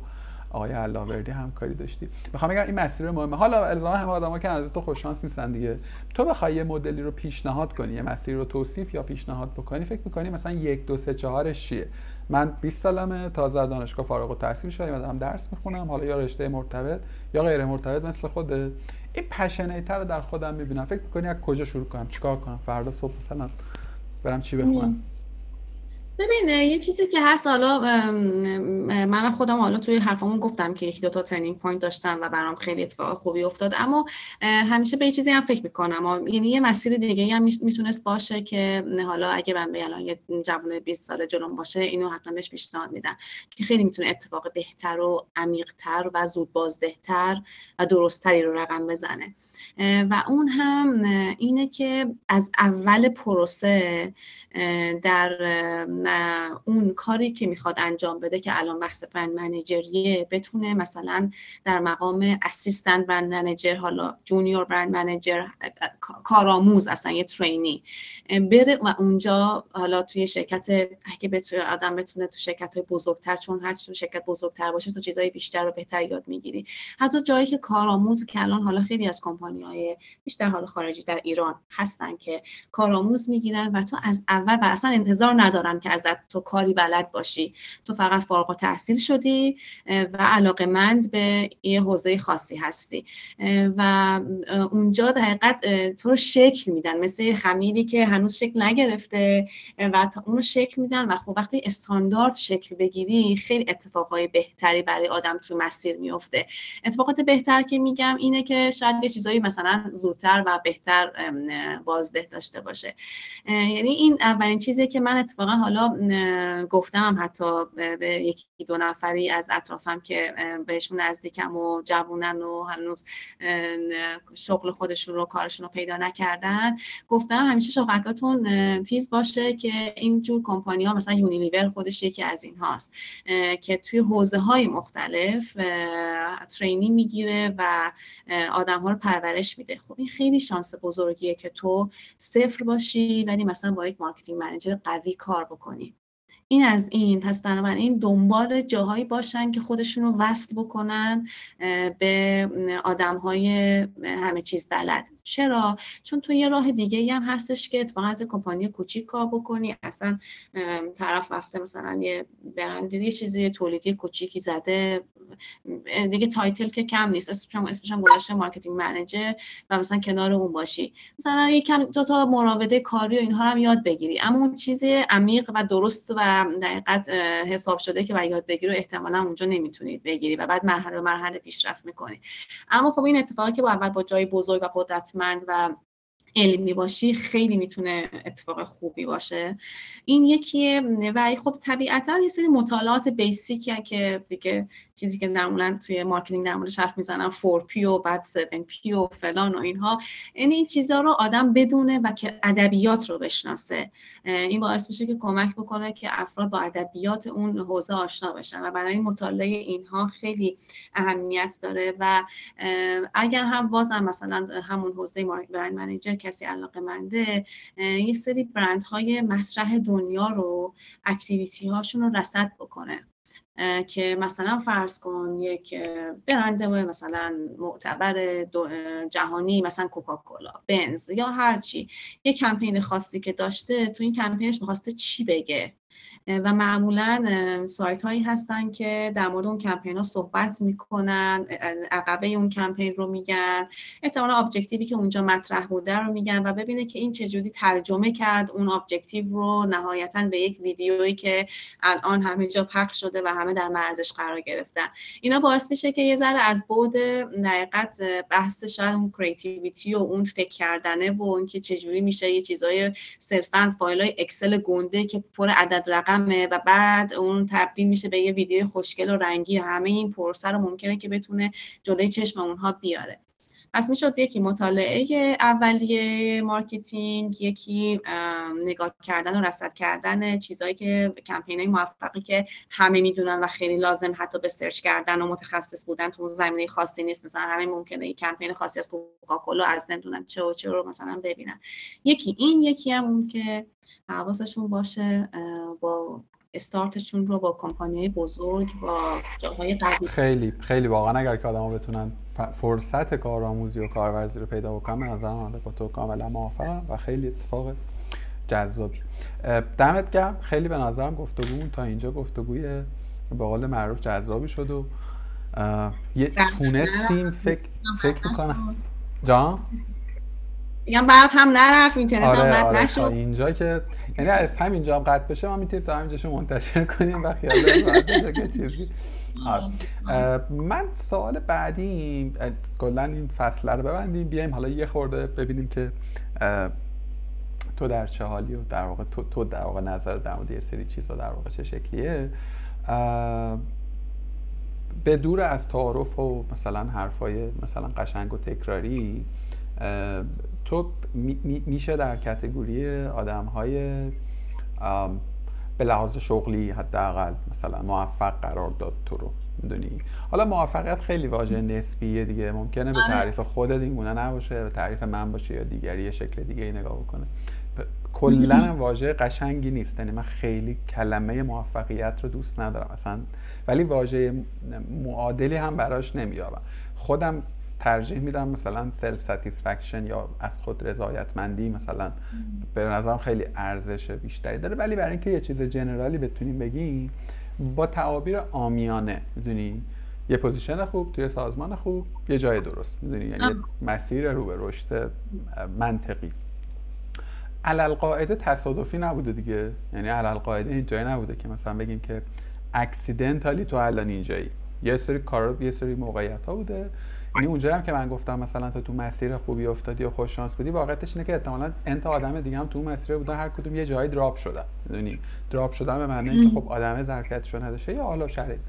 آقای علاوردی همکاری داشتی. می‌خوام بگم این مسیر مهمه. حالا الزاما همه آدما که از تو خوش شانس نیستن دیگه. تو بخوای یه مدلی رو پیشنهاد کنی یه مسیر رو توصیف یا پیشنهاد بکنی فکر می‌کنی مثلا یک دو سه چهارش چیه؟ من 20 سالمه تازه دانشگاه فارغ التحصیل شدم دارم درس می‌خونم حالا یا رشته مرتبط یا غیر مرتبط مثل خود این passionate رو در خودم می‌بینم. فکر می‌کنی از کجا شروع کنم؟ چیکار کنم؟ فردا صبح مثلا برم چی بخونم؟ ببین یه چیزی که هست حالا منم خودم حالا توی حرفمون گفتم که یکی دو تا turning point داشتم و برام خیلی اتفاق خوبی افتاد. اما همیشه به یه چیزی هم فکر می‌کنم. یعنی یه مسیر دیگه هم می‌تونست باشه که حالا اگه من به الان یه جوان 20 ساله جلوم باشه اینو حتما بهش پیشنهاد میدم که خیلی می‌تونه اتفاق بهتر و عمیقتر و زود بازده‌تر و درستتری رو رقم بزنه. و اون هم اینه که از اول پروسه در اون کاری که می‌خواد انجام بده که الان بحث برند منیجریه بتونه مثلا در مقام اسیستنت برند منیجر حالا جونیور برند منیجر کارآموز اصلا یه ترینی بره و اونجا حالا توی شرکت اگه بتونه آدم بتونه تو شرکت های بزرگتر چون هر شرکت بزرگتر باشه تو چیزای بیشتر و بهتر یاد می‌گیری. حتی جایی که کارآموز که الان حالا خیلی از کمپانی های بیشتر حال خارجی در ایران هستن که کارآموز می‌گیرن و تو از اول و اصلا انتظار ندارن که ازت تو کاری بلد باشی. تو فقط فارغ تحصیل شدی و علاقه مند به یه حوزه خاصی هستی. و اونجا دقیقت تو رو شکل میدن. مثل خمیری که هنوز شکل نگرفته و تا اونو شکل میدن و خب وقتی استاندارد شکل بگیری خیلی اتفاقای بهتری برای آدم تو مسیر میفته اتفاقات بهتر که میگم اینه که شاید یه چیزایی مثلا زودتر و بهتر بازده داشته باشه. یعنی این اولین چیزی که من اتفاقا حالا گفتم حتی به یکی دو نفری از اطرافم که بهشون نزدیکم و جوونن و هنوز شغل خودشون رو کارشون رو پیدا نکردن. گفتم همیشه شغلکاتون تیز باشه که اینجور کمپانی ها مثلا یونیلیور خودش یکی از این هاست که توی حوزه های مختلف trainee می‌گیره و آدم ها رو پرورش میده. خب این خیلی شانس بزرگیه که تو صفر باشی ولی مثلا با یک marketing manager قوی کار بکنی این از این. پس بنابراین دنبال جاهایی باشن که خودشون رو وصل بکنن به آدم های همه چیز بلد. چرا؟ چون تو یه راه دیگه هم هستش که اتفاقا از کمپانی کوچیک کار بکنی اصلا طرف رفته مثلا یه برند یه چیزی تولیدی کوچیکی زده دیگه title که کم نیست. اسمش هم گذاشته marketing manager و مثلا کنار اون باشی. مثلا یکم دو تا مراوده کاری و اینها رو هم یاد بگیری. اما اون چیز عمیق و درست و دقیق‌تر حساب شده که باید یاد بگیری و احتمالا اونجا نمی‌تونی بگیری و بعد مرحله به مرحله پیشرفت می‌کنی. اما خب این اتفاقی که با اول با جای بزرگ و قدرتمند و علمی باشی خیلی می‌تونه اتفاق خوبی باشه. این یکیه. و خب طبیعتا یه سری مطالعات basic ی که دیگه چیزی که معمولا توی مارکتینگ در موردش حرف می‌زنن 4P و بعد 7P و فلان و اینها. این این چیزها رو آدم بدونه و که ادبیات رو بشناسه. این باعث میشه که کمک بکنه که افراد با ادبیات اون حوزه آشنا بشن و برای مطالعه اینها خیلی اهمیت داره. و اگر هم بازم مثلا همون حوزه برند منیجر کسی علاقه منده یه سری برندهای مطرح دنیا رو اکتیویتی هاشون رو رسد بکنه. که مثلا فرض کن یک برند مثلا معتبر جهانی مثلا کوکاکولا بنز یا هرچی یک کمپین خاصی که داشته تو این کمپینش می‌خواسته چی بگه؟ و معمولا سایت هایی هستن که در مورد اون کمپین ها صحبت می‌کنن عقبه اون کمپین رو میگن احتمالا objective ی که اونجا مطرح بوده رو میگن و ببینه که این چجوری ترجمه کرد اون objective رو نهایتا به یک ویدیویی که الان همه جا پخش شده و همه در معرضش قرار گرفتن. اینا باعث میشه که یه ذره از بُعد دقیق‌تر بحث شاید اون creativity و اون فکر کردنه و اینکه چجوری میشه یه چیزای صرفا فایل های اکسل گنده که پر عدد رقمه و بعد اون تبدیل میشه به یه ویدیو خوشگل و رنگی و همه این پروسه رو ممکنه که بتونه جلوی چشم اونها بیاره. پس شد یکی مطالعه اولیه مارکتینگ یکی نگاه کردن و رصد کردن چیزهایی که کمپین های موفقی که همه می‌دونن و خیلی لازم حتی به search کردن و متخصص بودن تو زمینه خاصی نیست. مثلا همه ممکنه یک کمپین خاصی از کوکاکولا از نمی‌دونم چه و چه رو مثلا ببینن. یکی این یکی هم اون که حواسشون باشه با استارتشون رو با کمپانی بزرگ با جاهای قوی. خیلی خیلی واقعا اگر که آدما بتونن فرصت کارآموزی و کارورزی رو پیدا بکنن به نظرم با تو کاملا موافقم و خیلی اتفاق جذابی دمت گرم. خیلی به نظرم گفتگو تا اینجا گفتگوی به قول معروف جذابی شد و یه تونستیم فکر فکر می‌کنم. جان؟ میگم برق هم نرفت اینترنت آره هم قطع آره نشد. اینجا که یعنی از همینجا هم قطع بشه ما می‌تونیم تا همینجاشو منتشر کنیم و خیال که چیزی من سوال بعدی کلا این فصل رو ببندیم بیایم حالا یه خورده ببینیم که تو در چه حالی و در واقع تو, تو در واقع نظر در مورد یه سری چیزا در واقع چه شکلیه؟ به دور از تعارف و مثلا حرفای مثلا قشنگ و تکراری تو میشه در کتگوری آدم های به لحاظ شغلی حداقل مثلا موفق قرار داد تو رو می‌دونی؟ حالا موفقیت خیلی واژه نسبیه دیگه ممکنه به آره. تعریف خودت این گونه نباشه به تعریف من باشه یا دیگری یه شکل دیگه ای نگاه بکنه. کلا واژه قشنگی نیست یعنی من خیلی کلمه موفقیت رو دوست ندارم اصلا. ولی واژه معادلی هم براش نمیارم. خودم ترجیح میدم مثلا self satisfaction یا از خود رضایتمندی مثلا به نظرم خیلی ارزش بیشتری داره. ولی برای اینکه یه چیز general ی بتونیم بگیم با تعابیر عامیانه می‌دونی؟ یه position خوب توی سازمان خوب یه جای درست می‌دونی؟ یعنی مسیر رو به رشد منطقی. علی‌القاعده تصادفی نبوده دیگه. یعنی علی‌القاعده اینطوری نبوده که مثلا بگیم که accidentally تو الان اینجایی. یه سری کار یه سری موقعیت ها بوده. یعنی اونجا هم که من گفتم مثلا تو تو مسیر خوبی افتادی و خوش شانس بودی واقعیتش اینه که احتمالاً n تا آدم دیگه هم تو مسیر بودن هر کدوم یه جایی drop شدن می‌دونی؟ drop شدن به معنی اینکه خب آدم ظرفیتشو نداشته یا حالا شرایط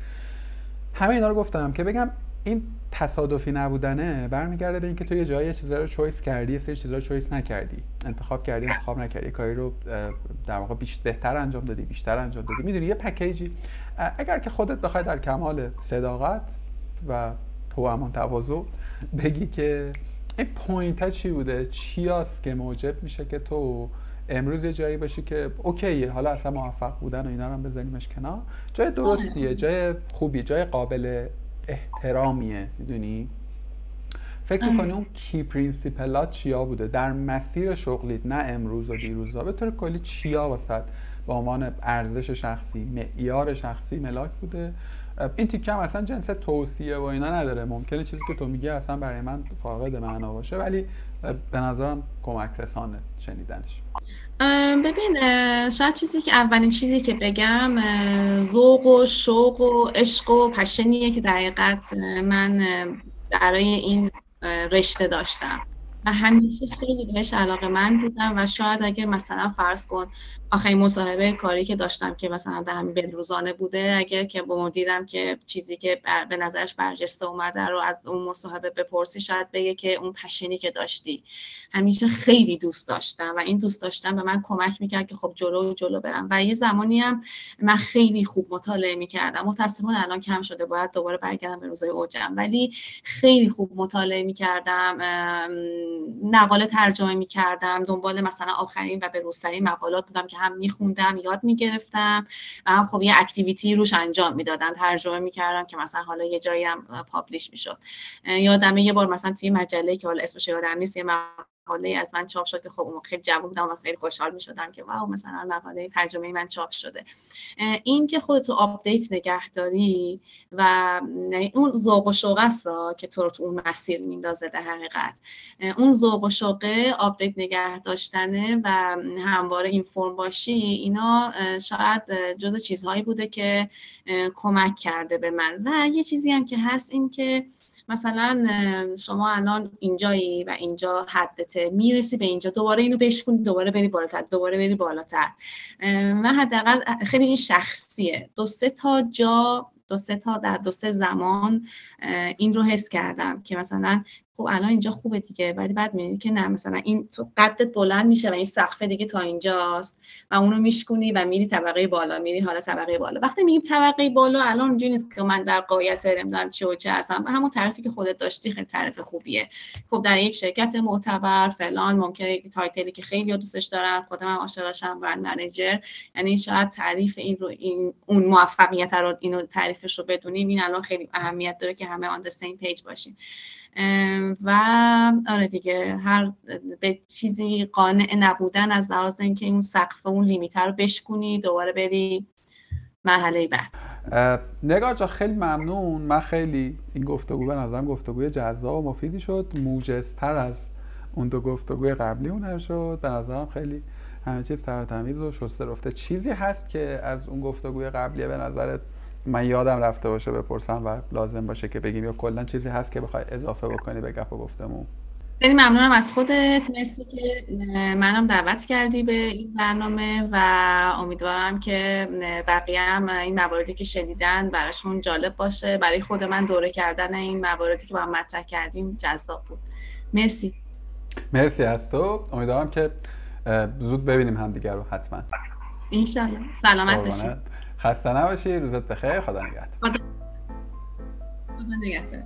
همه اینا رو گفتم که بگم این تصادفی نبودنه برمیگرده به اینکه تو یه جایی چیزا رو choice کردی یه سری چیزا رو choice نکردی. انتخاب کردی انتخاب نکردی. کاری رو در واقع بیشتر بهتر انجام دادی بیشتر انجام دادی. می‌دونی یه package ی اگر که خودت بخوای در کمال صداقت و توأمان تواضع. بگی که این point ها چی بوده؟ چی هست که موجب میشه که تو امروز یه جایی باشی که okay ه حالا اصلا موفق بودن و اینا رو هم بذاریمش کنار. جای درستیه جای خوبی جای قابل احترامیه می‌دونی؟ فکر می‌کنی اون key principle ات چیا بوده؟ در مسیر شغلیت نه امروز و دیروزا به طور کلی چیا واست به عنوان ارزش شخصی معیار شخصی ملاک بوده. این تیکه هم اصلا جنس توصیه و اینا نداره. ممکنه چیزی که تو میگی اصلا برای من فاقد معنا باشه ولی به نظرم کمک رسانه شنیدنش. ببین شاید چیزی که اولین چیزی که بگم ذوق و شوق و عشق و پشنیه که دقیقت من برای این رشته داشتم. و همیشه خیلی بهش علاقه من بودم و شاید اگر مثلا فرض کن آخرین مصاحبه کاری که داشتم که مثلا در همین بلروزانه بوده اگر که با مدیرم که چیزی که به نظرش برجسته اومده رو از اون مصاحبه بپرسی شاید بگه که اون پشنی که داشتی. همیشه خیلی دوست داشتم و این دوست داشتم به من کمک می‌کرد که خب جلو جلو برم. و یه زمانی هم من خیلی خوب مطالعه می‌کردم. متاسفانه الان کم شده باید دوباره برگردم به روزای اوجم. ولی خیلی خوب مطالعه می‌کردم نقاله ترجمه می‌کردم. دنبال مثلا آخرین و به روزترین مقالات بودم که هم میخوندم یاد می‌گرفتم و هم خب یه اکتیویتی روش انجام می‌دادن ترجمه می‌کردم که مثلا حالا یه جایی هم publish می‌شد. یادمه یه بار مثلا توی مجله که حالا اسمش یادم نیست یه مقاله از من چاپ شد که خب اون خیلی جوون بودم و خیلی خوشحال می شدم که wow مثلا مقاله ترجمه من چاپ شده. این که خودتو update نگهداری و اون ذوق و شوق است که تو رو تو اون مسیر میندازه در حقیقت. اون ذوق و شوق update نگه داشتنه و همواره این فرم باشی اینا شاید جز چیزهایی بوده که کمک کرده به من. و یه چیزی هم که هست این که مثلا شما الان اینجایی و اینجا حدته می‌رسی به اینجا دوباره اینو بشکنی دوباره بری بالاتر دوباره بری بالاتر. من حداقل خیلی این شخصیه. دو سه تا جا دو سه تا در دو سه زمان این رو حس کردم که مثلا خب الان اینجا خوبه دیگه ولی بعد می‌بینی که نه مثلا این تو قدت بلند میشه و این سقفه دیگه تا اینجاست و اونو میشکونی و میری طبقه بالا میری حالا طبقه بالا. وقتی میگیم طبقه بالا الان اونجوری نیست که من در غایت نمی‌دونم چی و چه هستم. همون تعریفی که خودت داشتی خیلی تعریف خوبیه. خب در یک شرکت معتبر فلان ممکنه title ی که خیلی دوستش دارن خودم هم عاشقشم brand manager. یعنی شاید تعریف این رو این اون موفقیت رو اینو تعریفش رو بدونیم. این الان خیلی اهمیت داره که همه on same page باشیم. و آره دیگه هر به چیزی قانع نبودن از لحاظ اینکه اون سقف اون لیمیتر رو بشکنی دوباره بری مرحله بعد. نگار جا خیلی ممنون. من خیلی این گفتگو به نظرم گفتگوی جذاب و مفیدی شد. موجزتر از اون دو گفتگوی قبلی اون شد. به نظرم خیلی همه چیز تر تمیز و شسته رفته. چیزی هست که از اون گفتگوی قبلیه به نظرت من یادم رفته باشه بپرسم و لازم باشه که بگیم یا کلا چیزی هست که بخوای اضافه بکنی به گپ و گفتمون؟ خیلی ممنونم از خودت. مرسی که منم دعوت کردی به این برنامه و امیدوارم که بقیه هم این مواردی که شنیدن براشون جالب باشه. برای خود من دوره کردن این مواردی که با هم مطرح کردیم جذاب بود. مرسی. مرسی از تو. امیدوارم که زود ببینیم همدیگر رو حتما. انشالله سلامت باشی. خسته نباشی روزت بخیر خدا نگهدار. خدا نگهدار.